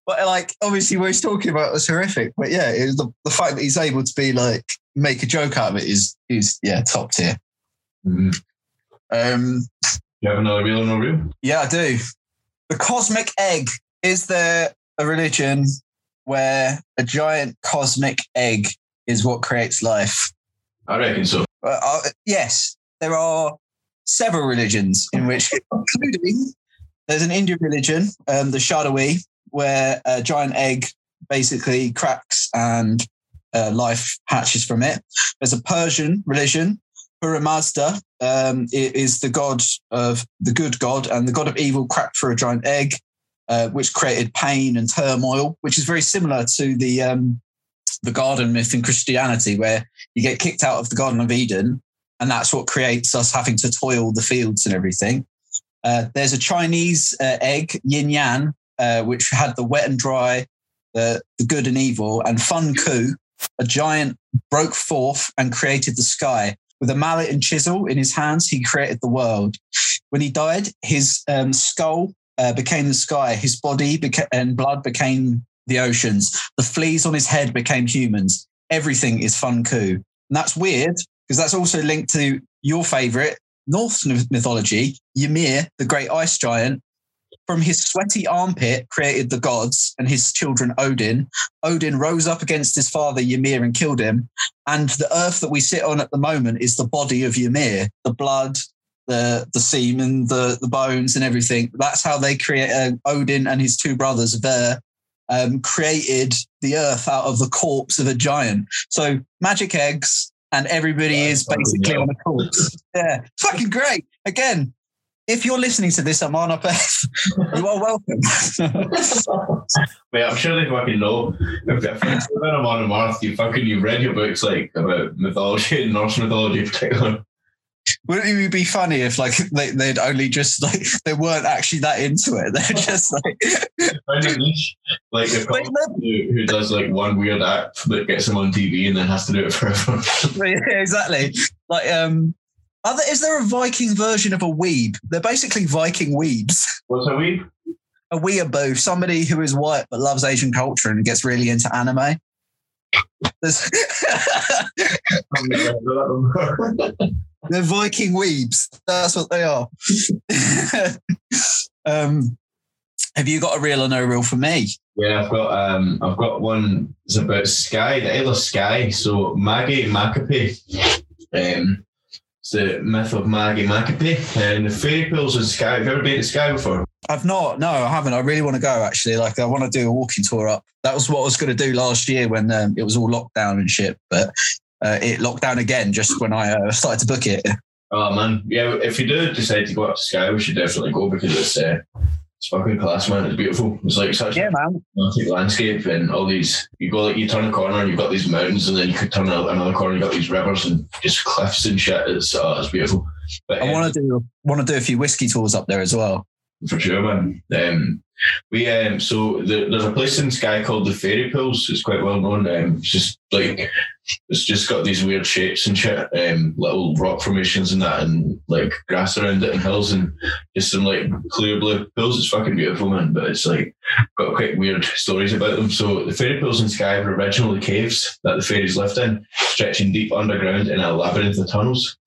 But like obviously what he's talking about was horrific but yeah it was the, the fact that he's able to be like make a joke out of it is is yeah top tier Mm. um You have another real or no real? yeah i do the cosmic egg is there a religion where a giant cosmic egg is what creates life I reckon so. uh, uh, yes there are several religions in which including there's an indian religion um, the shadawi where a giant egg basically cracks and uh, life hatches from it. There's a Persian religion. Ahura Mazda um, is the god of the good god, and the god of evil cracked for a giant egg, uh, which created pain and turmoil, which is very similar to the um, the garden myth in Christianity, where you get kicked out of the Garden of Eden, and that's what creates us having to toil the fields and everything. Uh, there's a Chinese uh, egg, yin yang, uh, which had the wet and dry, the, the good and evil, and Pangu, a giant, broke forth and created the sky. With a mallet and chisel in his hands, he created the world. When he died, his um, skull uh, became the sky, his body beca- and blood became the oceans, the fleas on his head became humans. Everything is Pangu. And that's weird because that's also linked to your favorite Norse mythology, Ymir, the great ice giant, from his sweaty armpit created the gods and his children Odin. Odin rose up against his father Ymir and killed him. And the earth that we sit on at the moment is the body of Ymir, the blood, the the semen, the the bones, and everything. That's how they create. Uh, Odin and his two brothers Ver um, created the earth out of the corpse of a giant. So magic eggs, and everybody is basically on a corpse. Yeah, fucking great. Again, if you're listening to this, Amon Amarth, you are welcome. Wait, I'm sure they fucking know. If, been on Marth, you fucking you've read your books like about mythology and Norse mythology in particular. Wouldn't it be funny if like they, they'd only just like they weren't actually that into it? They're just like a. Like a who, who does like one weird act that gets him on TV and then has to do it forever. yeah, exactly. Like um there, is there a Viking version of a weeb? They're basically Viking weebs. What's a weeb? A weeaboo, somebody who is white but loves Asian culture and gets really into anime. They're Viking weebs. That's what they are. um, have you got a real or no real for me? Yeah, I've got um, I've got one. It's about Sky, the Isle of Skye. So Maggie Macape, um, it's the myth of Maggie Macape and the fairy pools in Skye. Have you ever been to Skye before? I've not. No, I haven't. I really want to go. Actually, like I want to do a walking tour up. That was what I was going to do last year when um, it was all lockdown and shit. But uh, it locked down again just when I uh, started to book it. Oh man, yeah. If you do decide to go up to Skye, we should definitely go because it's uh, it's fucking class, man. It's beautiful. It's like such Yeah, a man. landscape and all these. You go like you turn a corner and you've got these mountains, and then you could turn another corner, and you've got these rivers and just cliffs and shit. It's uh, it's beautiful. But I uh, want to do want to do a few whiskey tours up there as well. for sure, man. Um, We um so the, there's a place in Skye called the Fairy Pools. It's quite well known. Um, it's just like it's just got these weird shapes and shit, um, little rock formations and that, and like grass around it and hills and just some like clear blue pools. It's fucking beautiful, man. But it's like got quite weird stories about them. So the fairy pools in Skye were originally caves that the fairies lived in, stretching deep underground in a labyrinth of tunnels.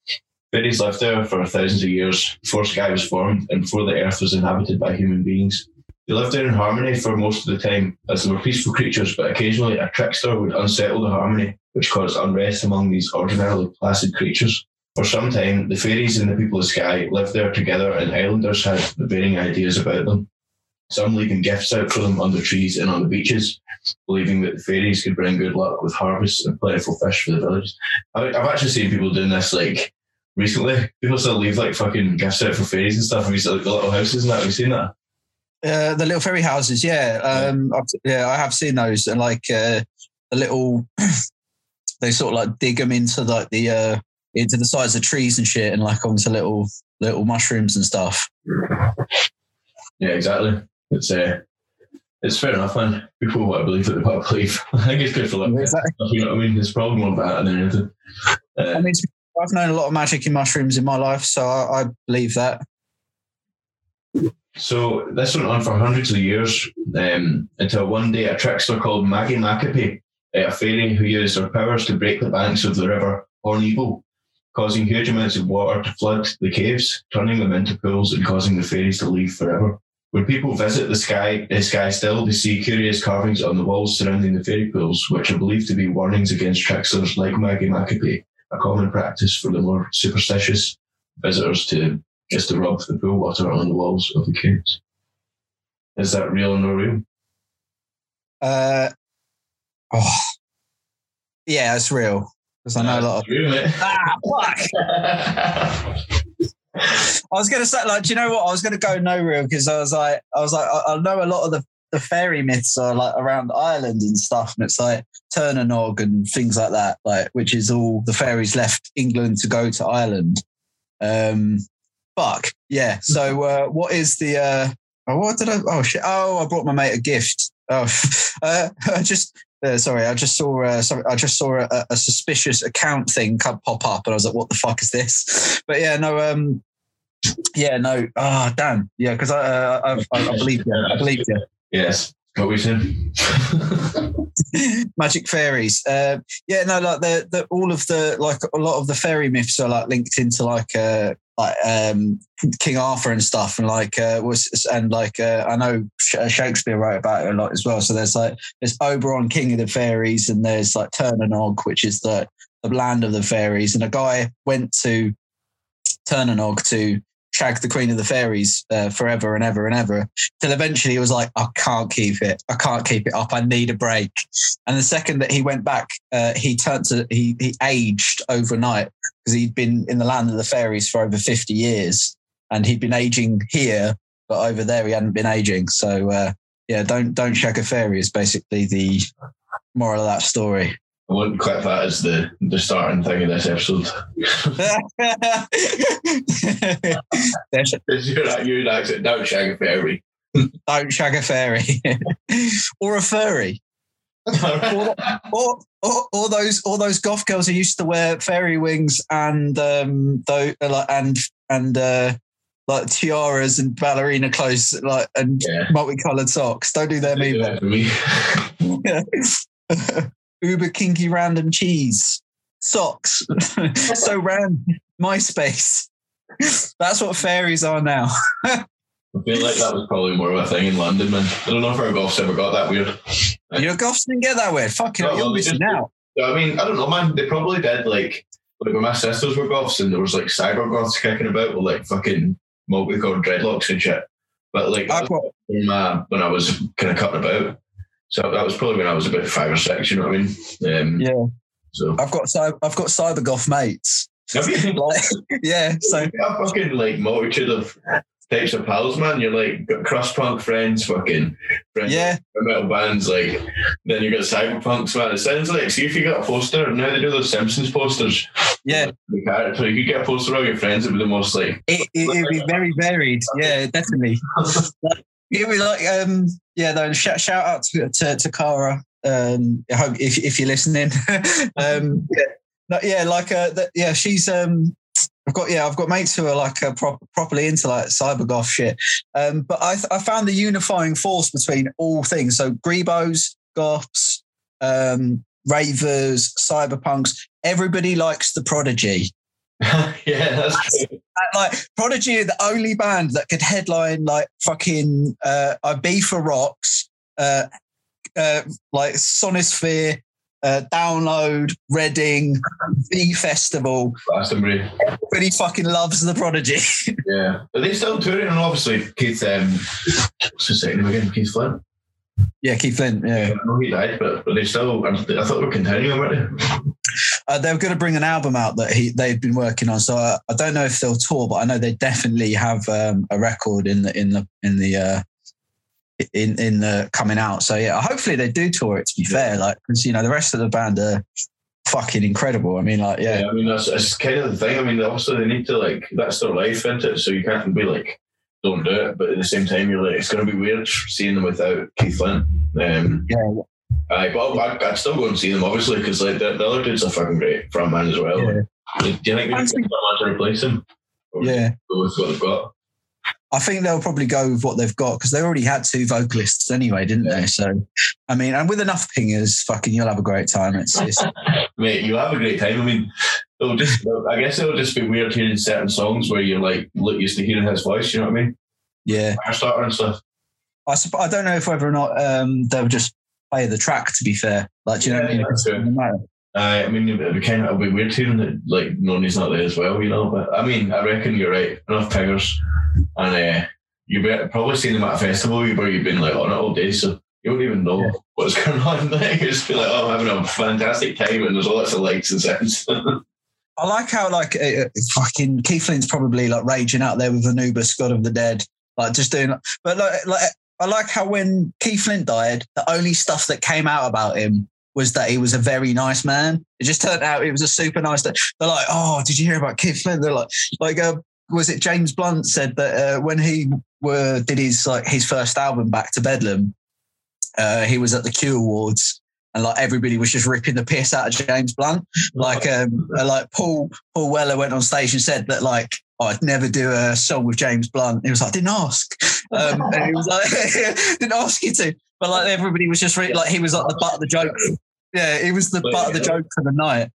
Fairies lived there for thousands of years before Skye was formed and before the earth was inhabited by human beings. They lived there in harmony for most of the time, as they were peaceful creatures, but occasionally a trickster would unsettle the harmony, which caused unrest among these ordinarily placid creatures. For some time, the fairies and the people of Skye lived there together, and islanders had varying ideas about them. Some leaving gifts out for them under trees and on the beaches, believing that the fairies could bring good luck with harvests and plentiful fish for the village. I've actually seen people doing this like recently. People still leave like fucking gifts out for fairies and stuff. Have you like the little houses and that? Have you seen that? Uh, the little fairy houses, yeah, um, I've, yeah, I have seen those, and like uh, the little, they sort of like dig them into like the uh, into the sides of trees and shit, and like onto little little mushrooms and stuff. Yeah, exactly. It's uh, it's fair enough, man. People want to believe that they want to believe. I think it's good for like Exactly. you know what I mean. It's probably more about that than anything. I Uh, mean, I've known a lot of magic in mushrooms in my life, so I, I believe that. So this went on for hundreds of years um, until one day a trickster called Maggie Macape, a fairy who used her powers to break the banks of the river Hornible, causing huge amounts of water to flood the caves, turning them into pools and causing the fairies to leave forever. When people visit the sky, the sky still, they see curious carvings on the walls surrounding the fairy pools, which are believed to be warnings against tricksters like Maggie Macape, a common practice for the more superstitious visitors to just to rub the pool water on the walls of the caves. Is that real or no real? Uh, oh, yeah, it's real because I know a lot of. Real. Ah, fuck! I was gonna say, like, do you know what? I was gonna go no real because I was like, I was like, I, I know a lot of the the fairy myths are like around Ireland and stuff, and it's like Tír na nÓg and things like that, like which is all the fairies left England to go to Ireland. Um, fuck yeah. So uh, what is the? Uh, oh, what did I? Oh shit! Oh, I brought my mate a gift. Oh, uh, I just uh, sorry, I just saw uh, sorry, I just saw a, a suspicious account thing pop up, and I was like, "What the fuck is this?" But yeah, no, um, yeah, no, ah, damn, yeah, because I, uh, I, I, I believe you, I believe you. Yes. What we saying? Magic fairies, uh, yeah, no, like the, the all of the like a lot of the fairy myths are like linked into like uh like um King Arthur and stuff, and like uh was and like uh, I know Shakespeare wrote about it a lot as well. So there's like there's Oberon, King of the Fairies, and there's like Tír na nÓg, which is the the land of the fairies. And a guy went to Tír na nÓg to shag the Queen of the Fairies uh, forever and ever and ever, till eventually he was like, I can't keep it. I can't keep it up. I need a break. And the second that he went back, uh, he turned to he he aged overnight because he'd been in the land of the fairies for over 50 years and he'd been aging here, but over there he hadn't been aging. So uh, yeah, don't don't shag a fairy is basically the moral of that story. I wouldn't clip that as the, the starting thing of this episode. It's your, your accent, don't shag a fairy. don't shag a fairy or a furry. or, or, or, or those or those goth girls who used to wear fairy wings and um though and and uh like tiaras and ballerina clothes like and yeah. multicolored socks. Don't do them Do either. that for me. Uber kinky random cheese socks. so random. MySpace. That's what fairies are now. I feel like that was probably more of a thing in London, man. I don't know if our golfs ever got that weird. You know, goths didn't get that weird. Fucking, No, you're missing out. I mean, I don't know, man. They probably did like like when my sisters were goths and there was like cyber goths kicking about with like fucking multicolored dreadlocks and shit. But like I've was got, when, my, when I was kind of cutting about. So that was probably when I was about five or six. You know what I mean? Um, yeah, So I've got cy- I've got cyber goth mates. have you? Like, yeah, so You've a fucking like multitude of types of pals, man. You're like got cross punk friends, fucking friends yeah, metal bands, like then you got cyberpunks, man. It sounds like see if you got a poster, now they do those Simpsons posters. yeah. The character, you could get a poster of your friends, it would be the most like It, it, it'd be very varied. Yeah, definitely. Me like um yeah though shout shout out to to, to Cara. Um I hope if if you're listening. um yeah, no, yeah like uh that, yeah she's um I've got yeah I've got mates who are like uh, prop, properly into like cyber goth shit. Um but I I found the unifying force between all things. So Grebos, goths, um ravers, cyberpunks, everybody likes the prodigy. yeah, that's true. Like Prodigy are the only band that could headline like fucking uh Ibiza Rocks, uh, uh like Sonisphere, uh, Download, Reading, V Festival. Glastonbury. Everybody fucking loves the Prodigy. Yeah. Are they still touring? And obviously, Keith, um, what's his name again? Keith Flint. yeah, Keith Flint. Yeah, I know he died, but, but they still, I thought they were continuing, weren't they? Uh, they were going to bring an album out that he they've been working on. So I, I don't know if they'll tour, but I know they definitely have um, a record in the in the in the. Uh, in in the coming out, so yeah, hopefully they do tour it. To be fair, like because you know the rest of the band are fucking incredible. I mean, like yeah, Yeah, I mean that's, that's kind of the thing. I mean, obviously they need to like that's their life, isn't it? So you can't be like, don't do it, but at the same time you're like, it's going to be weird seeing them without Keith Flint. Um, yeah, aye, but I, I'd still go and see them obviously because like the, the other dudes are fucking great front man as well. Yeah. Like, do you think they can Fancy- get someone to replace him? Or yeah. go with what they've got. I think they'll probably go with what they've got because they already had two vocalists anyway, didn't they? So, I mean, and with enough pingers, fucking, you'll have a great time. It's, it's Mate, you'll have a great time. I mean, it'll just, I guess it'll just be weird hearing certain songs where you're like look used to hearing his voice. You know what I mean? yeah. Firestarter and stuff. I supp- I don't know if whether or not um, they'll just play the track. To be fair, like, do you know what I mean? that's It true. doesn't. Uh, I mean, it'd be kind of it'll be weird hearing that like Noni's not there as well, you know. But I mean, I reckon you're right. Enough pingers, and uh, you've probably seen them at a festival where you've been like on it all day, so you don't even know Yeah. what's going on. Like, you just feel like, oh, I'm having a fantastic time, and there's all lots of lights and sounds. I like how like uh, fucking Keith Flint's probably like raging out there with Anubis, God of the Dead, like just doing. But like, like I like how when Keith Flint died, the only stuff that came out about him was that he was a very nice man. It just turned out he was a super nice. They're like, oh, did you hear about Keith Flint? They're like, like, uh, was it James Blunt said that uh, when he were did his like his first album Back to Bedlam, uh, he was at the Q Awards. And like everybody was just ripping the piss out of James Blunt like um like Paul Paul Weller went on stage and said that like oh, I'd never do a song with James Blunt. He was like, didn't ask. Um, and he was like, didn't ask you to. But like everybody was just really, like he was like the butt of the joke. Yeah, he was the butt of the joke for the night.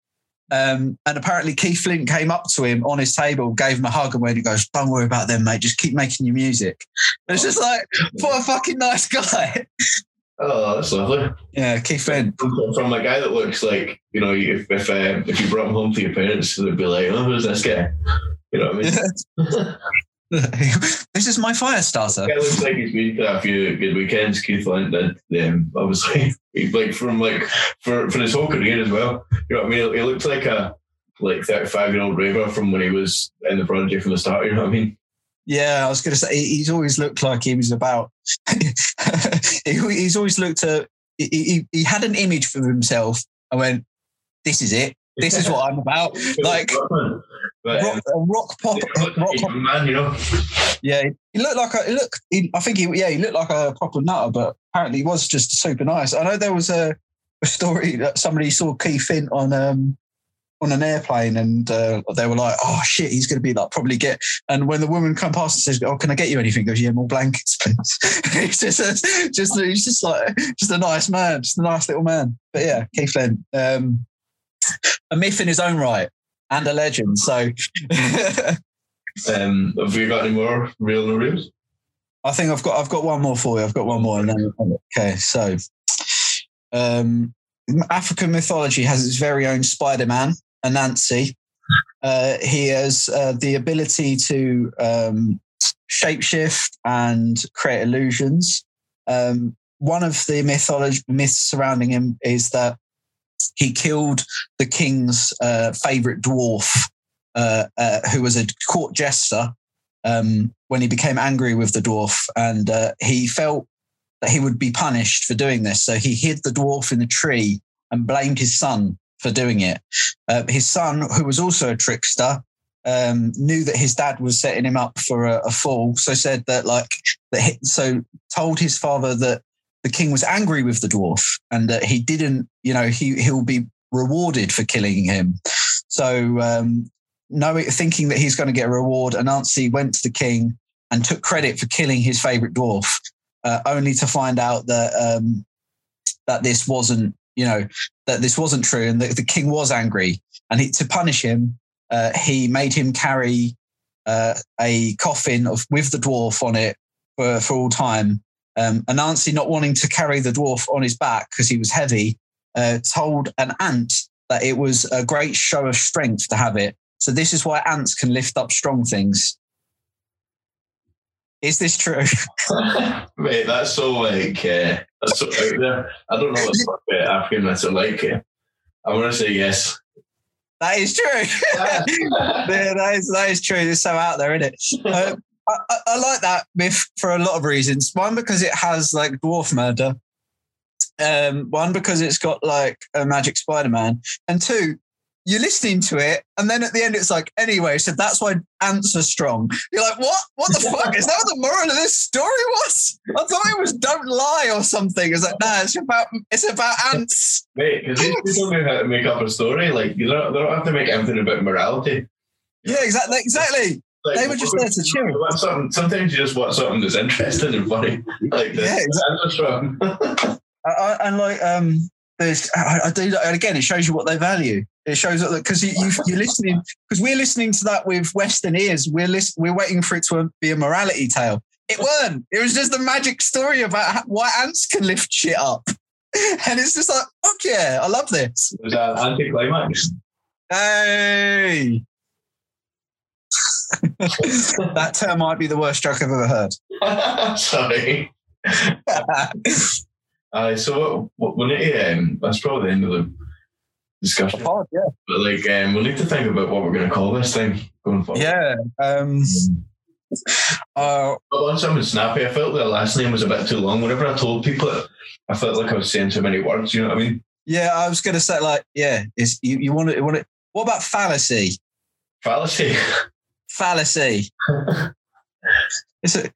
Um, and apparently Keith Flint came up to him on his table, gave him a hug, and went, he goes, "Don't worry about them, mate. Just keep making your music." And it's just like, what a fucking nice guy. oh, that's lovely. Yeah, Keith Flint. From, from a guy that looks like you know, if if, uh, if you brought him home to your parents, they'd be like, oh, who's this guy? You know what I mean? this is my fire starter. It looks like he's been to a few good weekends. Keith Flint did. Um, obviously, like from like for for his whole career as well. You know what I mean? He looked like a like thirty five year old raver from when he was in the prodigy from the start. You know what I mean? Yeah, I was going to say he's always looked like he was about. he's always looked at. He, he, he had an image for himself. I went, "This is it. This is what I'm about." Like but, um, rock, a rock pop, rock pop. man, you know. Yeah, he looked like a. He looked. He, I think he. Yeah, he looked like a proper nutter, but apparently he was just super nice. I know there was a, a story that somebody saw Keith Flint on um on an airplane, and uh, they were like, "Oh shit, he's going to be like probably get." And when the woman come past and says, "Oh, can I get you anything?" Goes, "Yeah, more blankets, please." he's just, a, just, he's just like, just a nice man, just a nice little man. But yeah, Keith Flint, um, a myth in his own right and a legend. So. Um, have you got any more real no reels? I think I've got I've got one more for you. I've got one more. And then, okay, so um, African mythology has its very own Spider-Man, Anansi. Uh, he has uh, the ability to um, shapeshift and create illusions. Um, one of the mythology myths surrounding him is that he killed the king's uh, favorite dwarf, uh, uh, who was a court jester, um, when he became angry with the dwarf, and uh, he felt that he would be punished for doing this. So he hid the dwarf in a tree and blamed his son for doing it. Uh, his son, who was also a trickster, um, knew that his dad was setting him up for a, a fall. So said that like that. He, so told his father that the king was angry with the dwarf and that he didn't. You know, he he'll be rewarded for killing him. So um, knowing thinking that he's going to get a reward, Anansi went to the king and took credit for killing his favorite dwarf, uh, only to find out that um, that this wasn't, you know, that this wasn't true, and that the king was angry, and he, to punish him, uh, he made him carry uh, a coffin of with the dwarf on it for, for all time. Um, Anansi, not wanting to carry the dwarf on his back because he was heavy, uh, told an ant that it was a great show of strength to have it. So this is why ants can lift up strong things. Is this true? Mate, that's so like uh, that's so out there. I don't know what uh, African myths are like. it. I want to say yes. That is true. yeah, that is that is true. It's so out there, isn't it? Um, I, I, I, like that myth for a lot of reasons. One because it has like dwarf murder. Um, one because it's got like a magic Spider-Man, and two you're listening to it, and then at the end it's like, anyway, so that's why ants are strong. You're like, what? What the fuck? Is that what the moral of this story was? I thought it was don't lie or something. It's like, nah, it's about it's about ants. Mate, because these people know how to make up a story. Like you don't, they don't have to make everything about morality. Yeah, exactly, exactly. Like, they were just there to chill. sometimes you just want something that's interesting and funny. Like this. Yeah, exactly. I, and like um there's I, I do and again it shows you what they value it shows that because you, you, are listening because we're listening to that with Western ears. We're list, we're waiting for it to be a morality tale. It weren't. It was just a magic story about how, why ants can lift shit up, and it's just like, fuck yeah, I love this. It was an anticlimax. Hey. that term might be the worst joke I've ever heard. Sorry. uh, so what, what, we need to, um, that's probably the end of the discussion. Hard, yeah. But like, um, we'll need to think about what we're going to call this thing going forward. Yeah. Um, uh, on something snappy, I felt the last name was a bit too long. Whenever I told people it, I felt like I was saying too many words. You know what I mean? Yeah, I was going to say like, yeah, is you, you want to want it? What about fallacy? Fallacy. Fallacy. is it?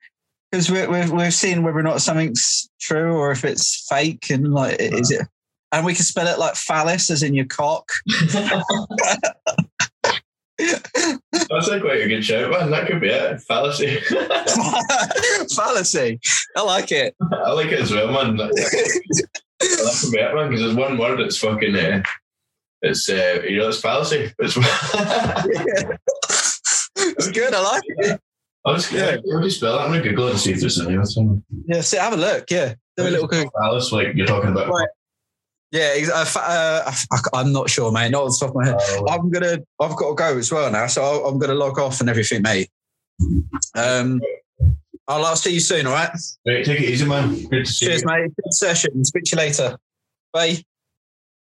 Because we're, we're we're seeing whether or not something's true or if it's fake, and like, is it and we can spell it like phallus, as in your cock. That's like quite a good show man. That could be it. Fallacy. Fallacy. I like it. I like it as well, man. That, that could be it, man, because there's one word that's fucking. Uh, it's uh, you know it's fallacy. It's, it's good. I like it. I'll just, yeah. How do you spell it? I'm gonna Google it and see if there's any else. Yeah, see, have a look. Yeah, do a little Google. Phallus, like you're talking about. Right. Yeah, uh, I'm not sure, mate. Not on the top of my head. Oh. I'm gonna. I've got to go as well now, so I'm gonna log off and everything, mate. Um, I'll, I'll see you soon. All right. Right, take it easy, man. Good to see Cheers, you. mate. Good session. Speak to you later. Bye.